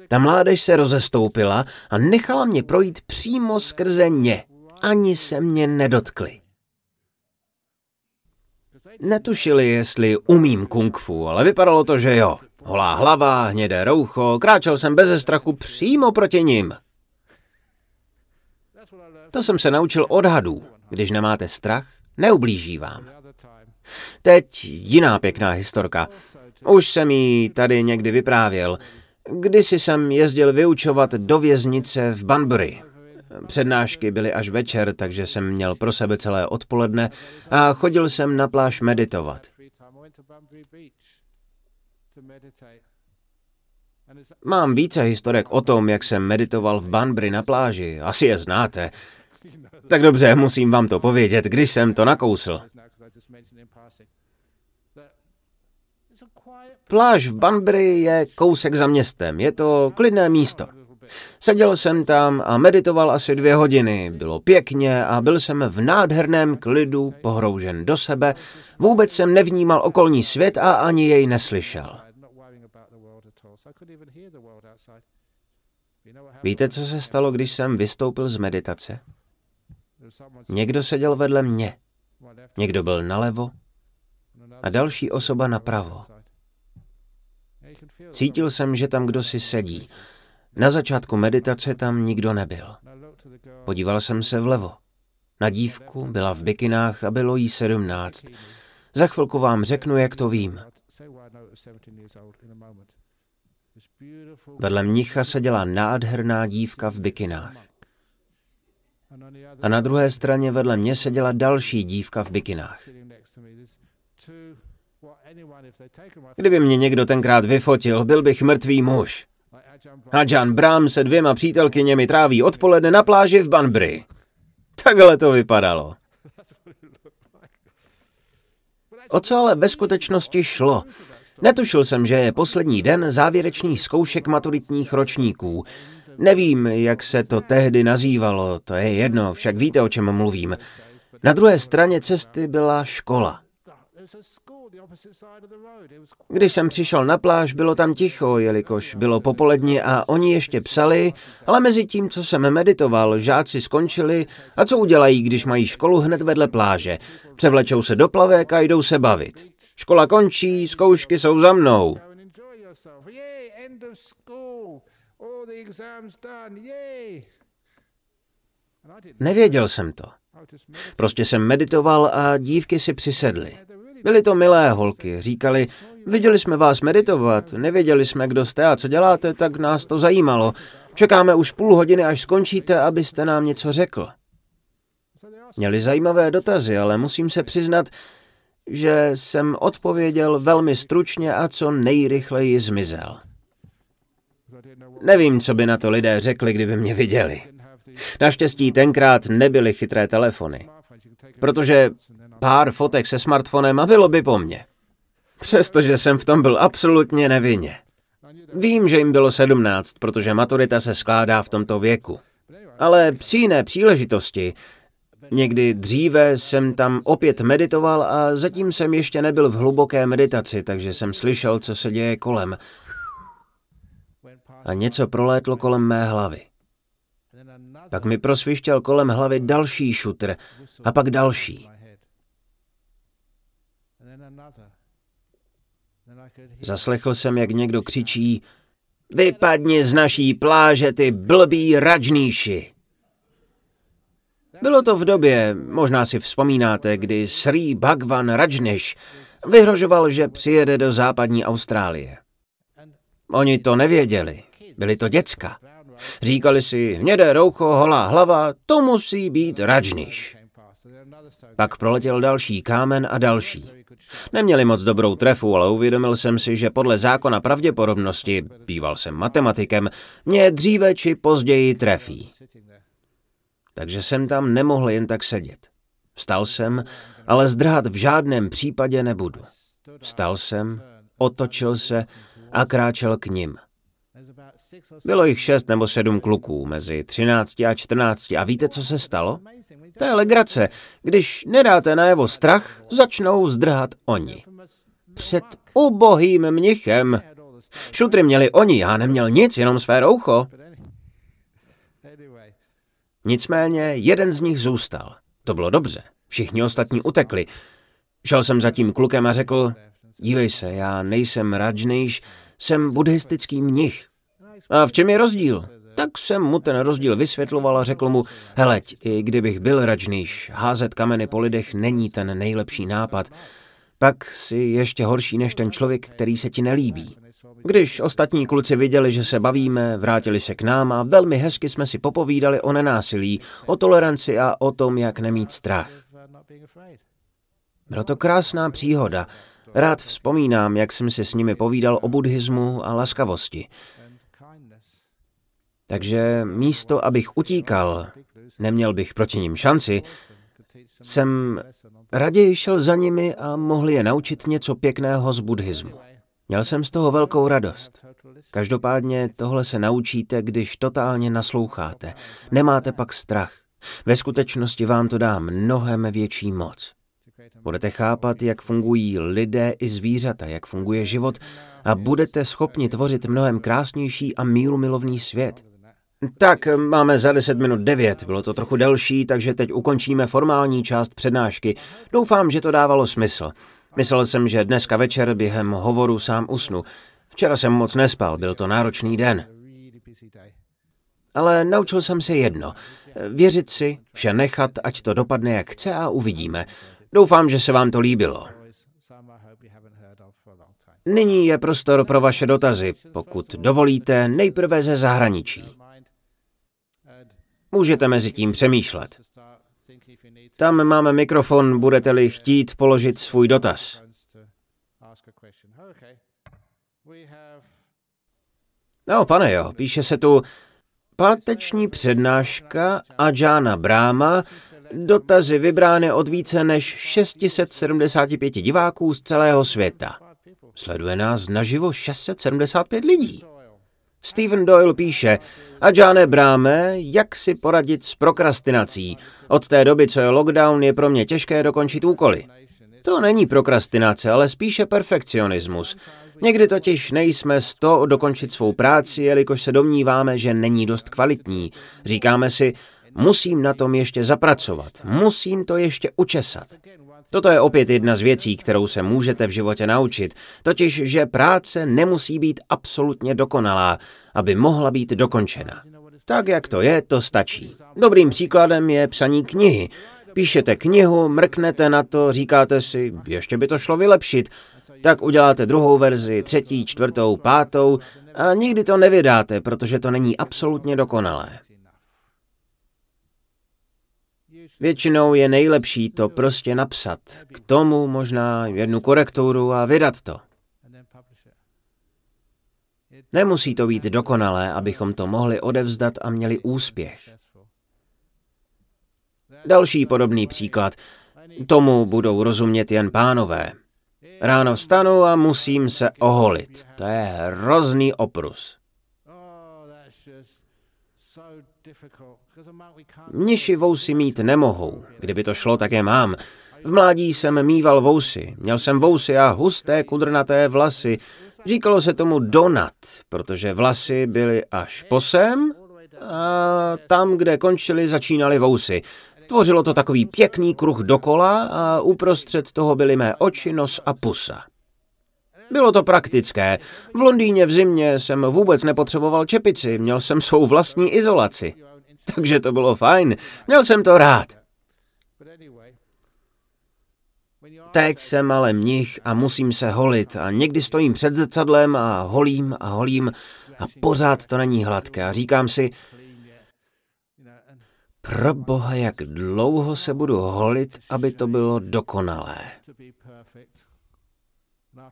Ta mládež se rozestoupila a nechala mě projít přímo skrze ně. Ani se mě nedotkli. Netušili, jestli umím kung fu, ale vypadalo to, že jo. Holá hlava, hnědé roucho, kráčel jsem bez strachu přímo proti ním. To jsem se naučil od hadů. Když nemáte strach, neublíží vám. Teď jiná pěkná historka. Už jsem ji tady někdy vyprávěl. Kdysi jsem jezdil vyučovat do věznice v Banbury. Přednášky byly až večer, takže jsem měl pro sebe celé odpoledne a chodil jsem na pláž meditovat. Mám více historek o tom, jak jsem meditoval v Banbury na pláži. Asi je znáte. Tak dobře, musím vám to povědět, když jsem to nakousl. Pláž v Banbury je kousek za městem, je to klidné místo. Seděl jsem tam a meditoval asi dvě hodiny. Bylo pěkně a byl jsem v nádherném klidu, pohroužen do sebe. Vůbec jsem nevnímal okolní svět a ani jej neslyšel. Víte, co se stalo, když jsem vystoupil z meditace? Někdo seděl vedle mě, někdo byl nalevo a další osoba napravo. Cítil jsem, že tam kdo si sedí. Na začátku meditace tam nikdo nebyl. Podíval jsem se vlevo. Na dívku byla v bikinách a bylo jí sedmnáct. Za chvilku vám řeknu, jak to vím. Vedle mnicha seděla nádherná dívka v bikinách. A na druhé straně vedle mě seděla další dívka v bikinách. Kdyby mě někdo tenkrát vyfotil, byl bych mrtvý muž. John Bram se dvěma přítelkyněmi tráví odpoledne na pláži v Banbury. Takhle to vypadalo. O co ale ve skutečnosti šlo? Netušil jsem, že je poslední den závěrečných zkoušek maturitních ročníků. Nevím, jak se to tehdy nazývalo, to je jedno, však víte, o čem mluvím. Na druhé straně cesty byla škola. Když jsem přišel na pláž, bylo tam ticho, jelikož bylo popolední a oni ještě psali, ale mezi tím, co jsem meditoval, žáci skončili a co udělají, když mají školu hned vedle pláže? Převlečou se do plavek a jdou se bavit. Škola končí, zkoušky jsou za mnou. Nevěděl jsem to. Prostě jsem meditoval a dívky si přisedly. Byly to milé holky, říkali, viděli jsme vás meditovat, nevěděli jsme, kdo jste a co děláte, tak nás to zajímalo. Čekáme už půl hodiny, až skončíte, abyste nám něco řekl. Měli zajímavé dotazy, ale musím se přiznat, že jsem odpověděl velmi stručně a co nejrychleji zmizel. Nevím, co by na to lidé řekli, kdyby mě viděli. Naštěstí tenkrát nebyly chytré telefony, protože pár fotek se smartfonem a bylo by po mně. Přestože jsem v tom byl absolutně nevinně. Vím, že jim bylo sedmnáct, protože maturita se skládá v tomto věku. Ale při jiné příležitosti, někdy dříve jsem tam opět meditoval a zatím jsem ještě nebyl v hluboké meditaci, takže jsem slyšel, co se děje kolem. A něco prolétlo kolem mé hlavy. Pak mi prosvištěl kolem hlavy další šutr a pak další. Zaslechl jsem, jak někdo křičí Vypadni z naší pláže, ty blbý ražníši. Bylo to v době, možná si vzpomínáte, kdy Sri Bhagwan Rajnish vyhrožoval, že přijede do západní Austrálie. Oni to nevěděli, byli to děcka. Říkali si, hnědé roucho, holá hlava, to musí být Rajnish. Pak proletěl další kámen a další. Neměli moc dobrou trefu, ale uvědomil jsem si, že podle zákona pravděpodobnosti, býval jsem matematikem, mě dříve či později trefí. Takže jsem tam nemohl jen tak sedět. Vstal jsem, ale zdrhat v žádném případě nebudu. Vstal jsem, otočil se a kráčel k nim. Bylo jich šest nebo sedm kluků, mezi třinácti a čtrnácti. A víte, co se stalo? To je legrace. Když nedáte najevo strach, začnou zdrhat oni. Před ubohým mnichem. Šutry měli oni, já neměl nic, jenom své roucho. Nicméně jeden z nich zůstal. To bylo dobře. Všichni ostatní utekli. Šel jsem za tím klukem a řekl, dívej se, já nejsem Rajnejš, jsem buddhistický mnich. A v čem je rozdíl? Tak jsem mu ten rozdíl vysvětloval a řekl mu, heleď, i kdybych byl Rajnejš, házet kameny po lidech není ten nejlepší nápad. Pak si ještě horší než ten člověk, který se ti nelíbí. Když ostatní kluci viděli, že se bavíme, vrátili se k nám a velmi hezky jsme si popovídali o nenásilí, o toleranci a o tom, jak nemít strach. Byla to krásná příhoda. Rád vzpomínám, jak jsem si s nimi povídal o buddhismu a laskavosti. Takže místo, abych utíkal, neměl bych proti ním šanci, jsem raději šel za nimi a mohli je naučit něco pěkného z buddhismu. Měl jsem z toho velkou radost. Každopádně tohle se naučíte, když totálně nasloucháte. Nemáte pak strach. Ve skutečnosti vám to dá mnohem větší moc. Budete chápat, jak fungují lidé i zvířata, jak funguje život a budete schopni tvořit mnohem krásnější a mírumilovný svět. Tak, máme za 10 minut 9, bylo to trochu delší, takže teď ukončíme formální část přednášky. Doufám, že to dávalo smysl. Myslel jsem, že dneska večer během hovoru sám usnu. Včera jsem moc nespal, byl to náročný den. Ale naučil jsem se jedno. Věřit si, vše nechat, ať to dopadne jak chce a uvidíme. Doufám, že se vám to líbilo. Nyní je prostor pro vaše dotazy, pokud dovolíte, nejprve ze zahraničí. Můžete mezi tím přemýšlet. Tam máme mikrofon, budete-li chtít položit svůj dotaz. No, pane jo, píše se tu páteční přednáška Ajana Bráma, dotazy vybrány od více než 675 diváků z celého světa. Sleduje nás naživo 675 lidí. Stephen Doyle píše, a Jane Bráme, jak si poradit s prokrastinací. Od té doby, co je lockdown, je pro mě těžké dokončit úkoly. To není prokrastinace, ale spíše perfekcionismus. Někdy totiž nejsme z to dokončit svou práci, jelikož se domníváme, že není dost kvalitní. Říkáme si, musím na tom ještě zapracovat, musím to ještě učesat. Toto je opět jedna z věcí, kterou se můžete v životě naučit, totiž, že práce nemusí být absolutně dokonalá, aby mohla být dokončena. Tak, jak to je, to stačí. Dobrým příkladem je psaní knihy. Píšete knihu, mrknete na to, říkáte si, ještě by to šlo vylepšit, tak uděláte druhou verzi, třetí, čtvrtou, pátou a nikdy to nevydáte, protože to není absolutně dokonalé. Většinou je nejlepší to prostě napsat. K tomu možná jednu korekturu a vydat to. Nemusí to být dokonalé, abychom to mohli odevzdat a měli úspěch. Další podobný příklad. Tomu budou rozumět jen pánové. Ráno vstanu a musím se oholit. To je hrozný oprus. Mniši vousy mít nemohou. Kdyby to šlo, tak je mám. V mládí jsem mýval vousy. Měl jsem vousy a husté kudrnaté vlasy. Říkalo se tomu donat, protože vlasy byly až po sem a tam, kde končily, začínaly vousy. Tvořilo to takový pěkný kruh dokola a uprostřed toho byly mé oči, nos a pusa. Bylo to praktické. V Londýně v zimě jsem vůbec nepotřeboval čepici, měl jsem svou vlastní izolaci. Takže to bylo fajn, měl jsem to rád. Teď jsem ale mnich a musím se holit a někdy stojím před zrcadlem a holím a holím a pořád to není hladké a říkám si, pro boha, jak dlouho se budu holit, aby to bylo dokonalé.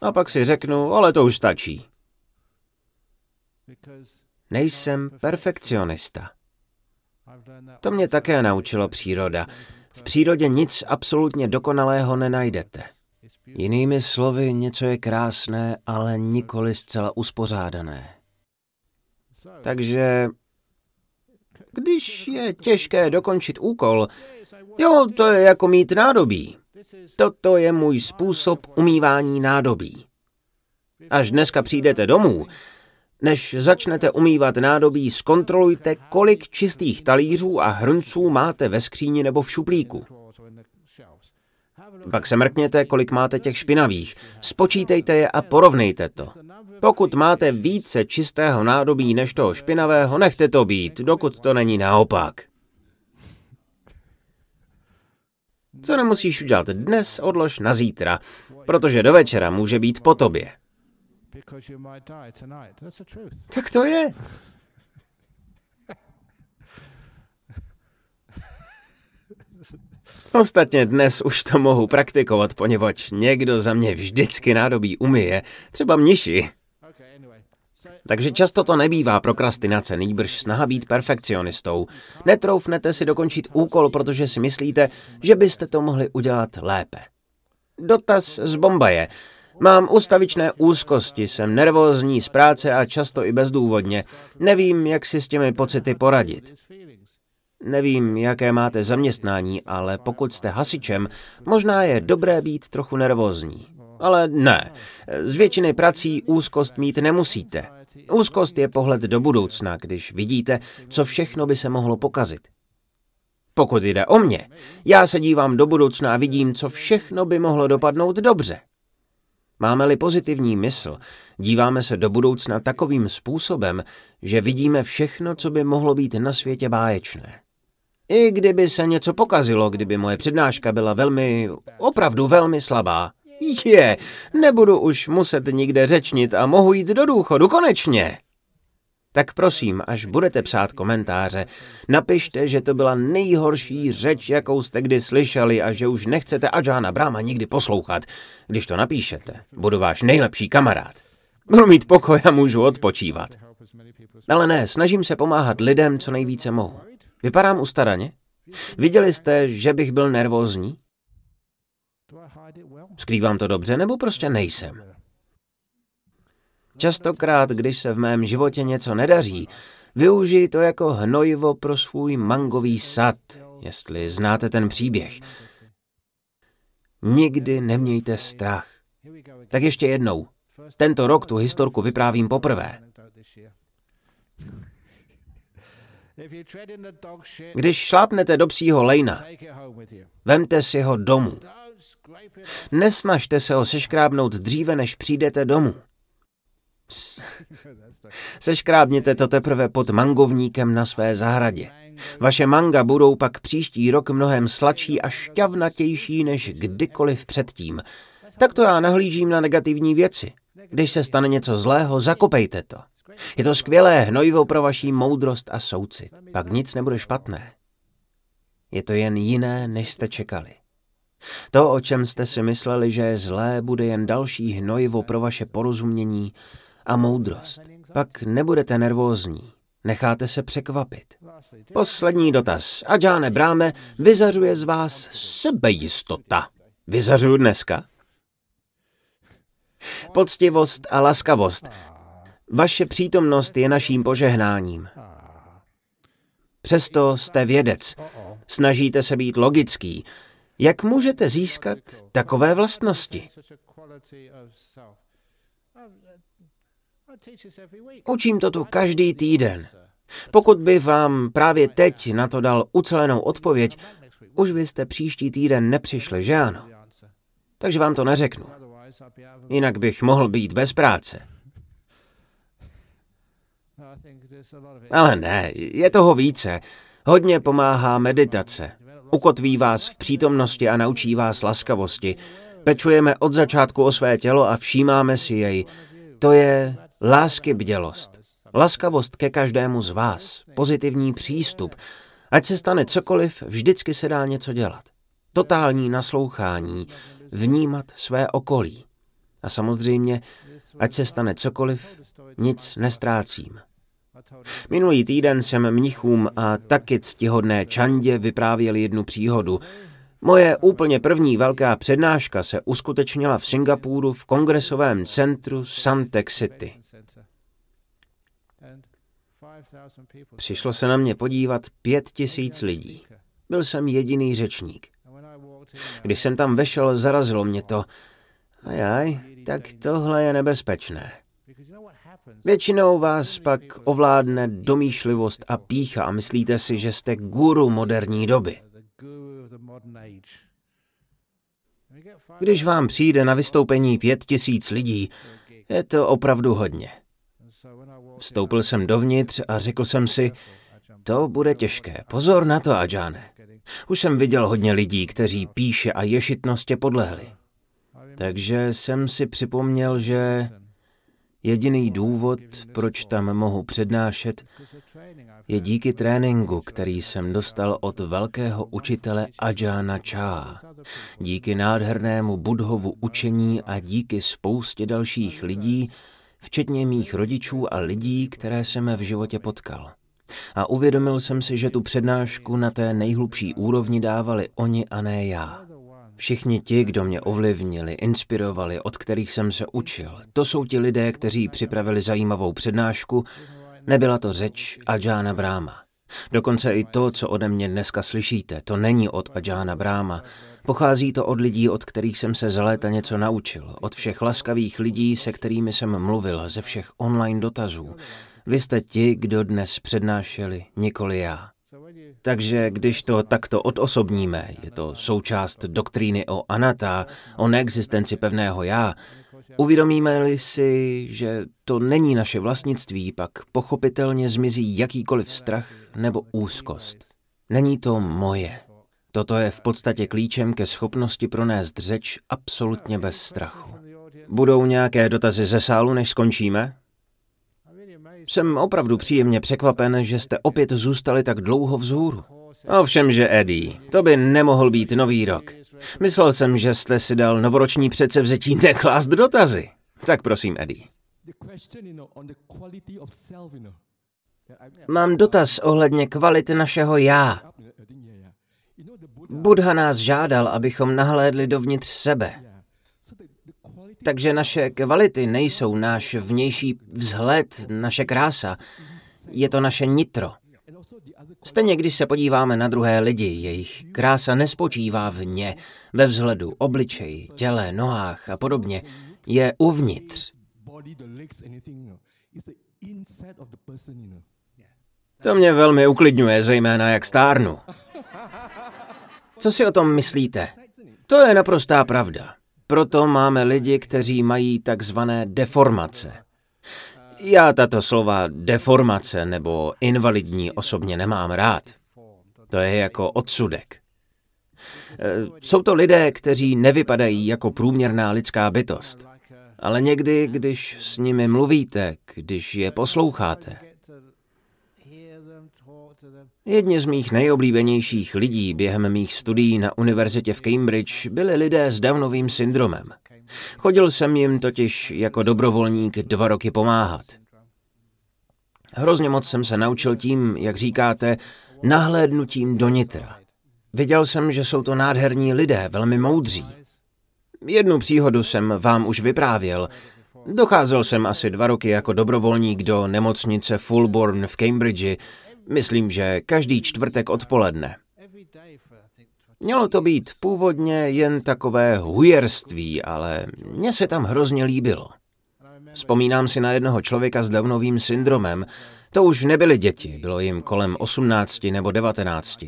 A pak si řeknu, ale to už stačí. Nejsem perfekcionista. To mě také naučilo příroda. V přírodě nic absolutně dokonalého nenajdete. Jinými slovy, něco je krásné, ale nikoli zcela uspořádané. Takže když je těžké dokončit úkol, jo, to je jako mít nádobí. Toto je můj způsob umývání nádobí. Až dneska přijdete domů, než začnete umývat nádobí, zkontrolujte, kolik čistých talířů a hrnců máte ve skříni nebo v šuplíku. Pak se mrkněte, kolik máte těch špinavých. Spočítejte je a porovnejte to. Pokud máte více čistého nádobí než toho špinavého, nechte to být, dokud to není naopak. Co nemusíš udělat dnes, odlož na zítra, protože do večera může být po tobě. Tak to je. Ostatně dnes už to mohu praktikovat, poněvadž někdo za mě vždycky nádobí umyje, třeba mniši. Takže často to nebývá prokrastinace, nýbrž snaha být perfekcionistou. Netroufnete si dokončit úkol, protože si myslíte, že byste to mohli udělat lépe. Dotaz z Bombaje. Mám ustavičné úzkosti, jsem nervózní z práce a často i bezdůvodně. Nevím, jak si s těmi pocity poradit. Nevím, jaké máte zaměstnání, ale pokud jste hasičem, možná je dobré být trochu nervózní. Ale ne, z většiny prací úzkost mít nemusíte. Úzkost je pohled do budoucna, když vidíte, co všechno by se mohlo pokazit. Pokud jde o mě, já se dívám do budoucna a vidím, co všechno by mohlo dopadnout dobře. Máme-li pozitivní mysl, díváme se do budoucna takovým způsobem, že vidíme všechno, co by mohlo být na světě báječné. I kdyby se něco pokazilo, kdyby moje přednáška byla velmi, opravdu velmi slabá. Je, nebudu už muset nikde řečnit a mohu jít do důchodu, konečně. Tak prosím, až budete psát komentáře, napište, že to byla nejhorší řeč, jakou jste kdy slyšeli a že už nechcete Adžána Brahma nikdy poslouchat. Když to napíšete, budu váš nejlepší kamarád. Budu mít pokoj a můžu odpočívat. Ale ne, snažím se pomáhat lidem, co nejvíce mohu. Vypadám ustaraně? Viděli jste, že bych byl nervózní? Skrývám to dobře, nebo prostě nejsem? Častokrát, když se v mém životě něco nedaří, využiji to jako hnojivo pro svůj mangový sad, jestli znáte ten příběh. Nikdy nemějte strach. Tak ještě jednou. Tento rok tu historku vyprávím poprvé. Když šlápnete do psího lejna, vemte si ho domů. Nesnažte se ho seškrábnout dříve, než přijdete domů. Seškrábněte to teprve pod mangovníkem na své zahradě. Vaše manga budou pak příští rok mnohem sladší a šťavnatější než kdykoliv předtím. Tak to já nahlížím na negativní věci. Když se stane něco zlého, zakopejte to. Je to skvělé hnojivo pro vaší moudrost a soucit. Pak nic nebude špatné. Je to jen jiné, než jste čekali. To, o čem jste si mysleli, že je zlé, bude jen další hnojivo pro vaše porozumění a moudrost. Pak nebudete nervózní. Necháte se překvapit. Poslední dotaz. Adžáne Bráme, vyzařuje z vás sebejistota. Vyzařuju dneska? Poctivost a laskavost. Vaše přítomnost je naším požehnáním. Přesto jste vědec. Snažíte se být logický. Jak můžete získat takové vlastnosti? Učím to tu každý týden. Pokud by vám právě teď na to dal ucelenou odpověď, už byste příští týden nepřišli, že ano? Takže vám to neřeknu. Jinak bych mohl být bez práce. Ale ne, je toho více. Hodně pomáhá meditace. Ukotví vás v přítomnosti a naučí vás laskavosti. Pečujeme od začátku o své tělo a všímáme si jej. To je lásky bdělost. Laskavost ke každému z vás. Pozitivní přístup. Ať se stane cokoliv, vždycky se dá něco dělat. Totální naslouchání. Vnímat své okolí. A samozřejmě, ať se stane cokoliv, nic nestrácím. Minulý týden jsem mnichům a taky ctihodné Čandě vyprávěl jednu příhodu. Moje úplně první velká přednáška se uskutečnila v Singapuru v kongresovém centru Suntec City. Přišlo se na mě podívat pět tisíc lidí. Byl jsem jediný řečník. Když jsem tam vešel, zarazilo mě to. Ajaj, tak tohle je nebezpečné. Většinou vás pak ovládne domýšlivost a pícha a myslíte si, že jste guru moderní doby. Když vám přijde na vystoupení pět tisíc lidí, je to opravdu hodně. Vstoupil jsem dovnitř a řekl jsem si, to bude těžké, pozor na to, Adžáne. Už jsem viděl hodně lidí, kteří píše a ješitnostě podlehli. Takže jsem si připomněl, že jediný důvod, proč tam mohu přednášet, je díky tréninku, který jsem dostal od velkého učitele Ajana Chá, díky nádhernému budhovu učení a díky spoustě dalších lidí, včetně mých rodičů a lidí, které jsem v životě potkal. A uvědomil jsem si, že tu přednášku na té nejhlubší úrovni dávali oni a ne já. Všichni ti, kdo mě ovlivnili, inspirovali, od kterých jsem se učil, to jsou ti lidé, kteří připravili zajímavou přednášku, nebyla to řeč Adžána Bráma. Dokonce i to, co ode mě dneska slyšíte, to není od Adžána Bráma. Pochází to od lidí, od kterých jsem se za léta něco naučil, od všech laskavých lidí, se kterými jsem mluvil, ze všech online dotazů. Vy jste ti, kdo dnes přednášeli, nikoli já. Takže když to takto odosobníme, je to součást doktríny o anata, o neexistenci pevného já, uvědomíme-li si, že to není naše vlastnictví, pak pochopitelně zmizí jakýkoliv strach nebo úzkost. Není to moje. Toto je v podstatě klíčem ke schopnosti pronést řeč absolutně bez strachu. Budou nějaké dotazy ze sálu, než skončíme? Jsem opravdu příjemně překvapen, že jste opět zůstali tak dlouho vzhůru. Ovšem, že Eddie, to by nemohl být nový rok. Myslel jsem, že jste si dal novoroční předsevzetí neklást dotazy. Tak prosím, Eddie. Mám dotaz ohledně kvality našeho já. Budha nás žádal, abychom nahlédli dovnitř sebe. Takže naše kvality nejsou náš vnější vzhled, naše krása. Je to naše nitro. Stejně když se podíváme na druhé lidi, jejich krása nespočívá v ně, ve vzhledu, obličeji, těle, nohách a podobně. Je uvnitř. To mě velmi uklidňuje, zejména jak stárnu. Co si o tom myslíte? To je naprostá pravda. Proto máme lidi, kteří mají takzvané deformace. Já tato slova deformace nebo invalidní osobně nemám rád. To je jako odsudek. E, jsou to lidé, kteří nevypadají jako průměrná lidská bytost. Ale někdy, když s nimi mluvíte, když je posloucháte, Jedni z mých nejoblíbenějších lidí během mých studií na univerzitě v Cambridge byli lidé s Downovým syndromem. Chodil jsem jim totiž jako dobrovolník dva roky pomáhat. Hrozně moc jsem se naučil tím, jak říkáte, nahlédnutím do nitra. Viděl jsem, že jsou to nádherní lidé, velmi moudří. Jednu příhodu jsem vám už vyprávěl. Docházel jsem asi dva roky jako dobrovolník do nemocnice Fulbourn v Cambridge, Myslím, že každý čtvrtek odpoledne. Mělo to být původně jen takové hujerství, ale mně se tam hrozně líbilo. Vzpomínám si na jednoho člověka s Downovým syndromem. To už nebyly děti, bylo jim kolem 18 nebo 19.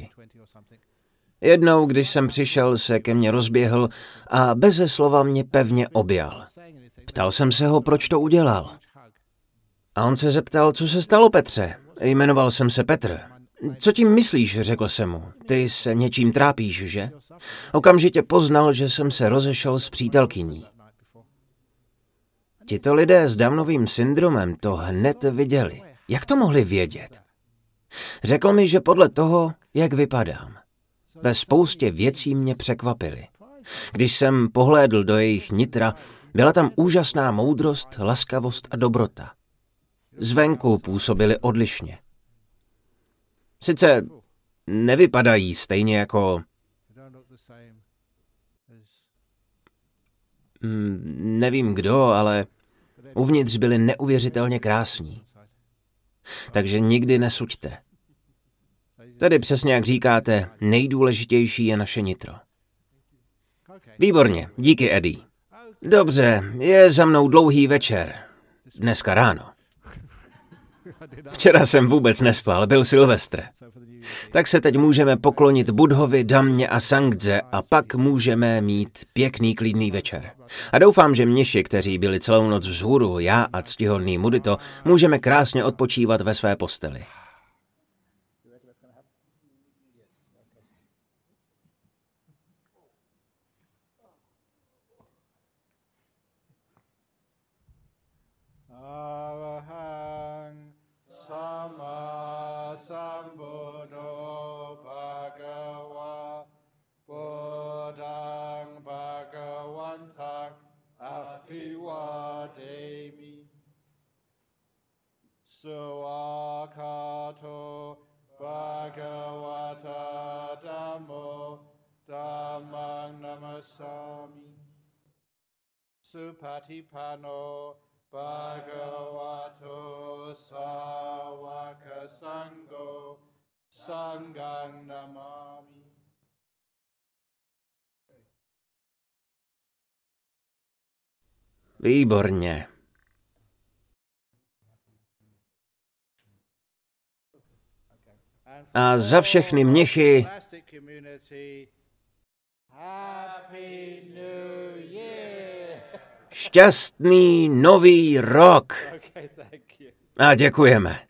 Jednou, když jsem přišel, se ke mně rozběhl a beze slova mě pevně objal. Ptal jsem se ho, proč to udělal. A on se zeptal, co se stalo, Petře. Jmenoval jsem se Petr. Co tím myslíš, řekl jsem mu. Ty se něčím trápíš, že? Okamžitě poznal, že jsem se rozešel s přítelkyní. Tito lidé s Downovým syndromem to hned viděli. Jak to mohli vědět? Řekl mi, že podle toho, jak vypadám. Ve spoustě věcí mě překvapily. Když jsem pohlédl do jejich nitra, byla tam úžasná moudrost, laskavost a dobrota. Zvenku působili odlišně. Sice nevypadají stejně jako... Hmm, nevím kdo, ale uvnitř byli neuvěřitelně krásní. Takže nikdy nesuďte. Tedy přesně jak říkáte, nejdůležitější je naše nitro. Výborně, díky Eddie. Dobře, je za mnou dlouhý večer. Dneska ráno. Včera jsem vůbec nespal, byl Silvestr. Tak se teď můžeme poklonit Budhovi, Damně a Sangdze a pak můžeme mít pěkný klidný večer. A doufám, že mniši, kteří byli celou noc vzhůru, já a ctihodný Mudito, můžeme krásně odpočívat ve své posteli. Suakato Bhagavata Dhammo Dhammang Namasami Supatipano Bhagavato Sawaka Sango Sangang Namami Výborně. A za všechny mnichy šťastný nový rok. A děkujeme.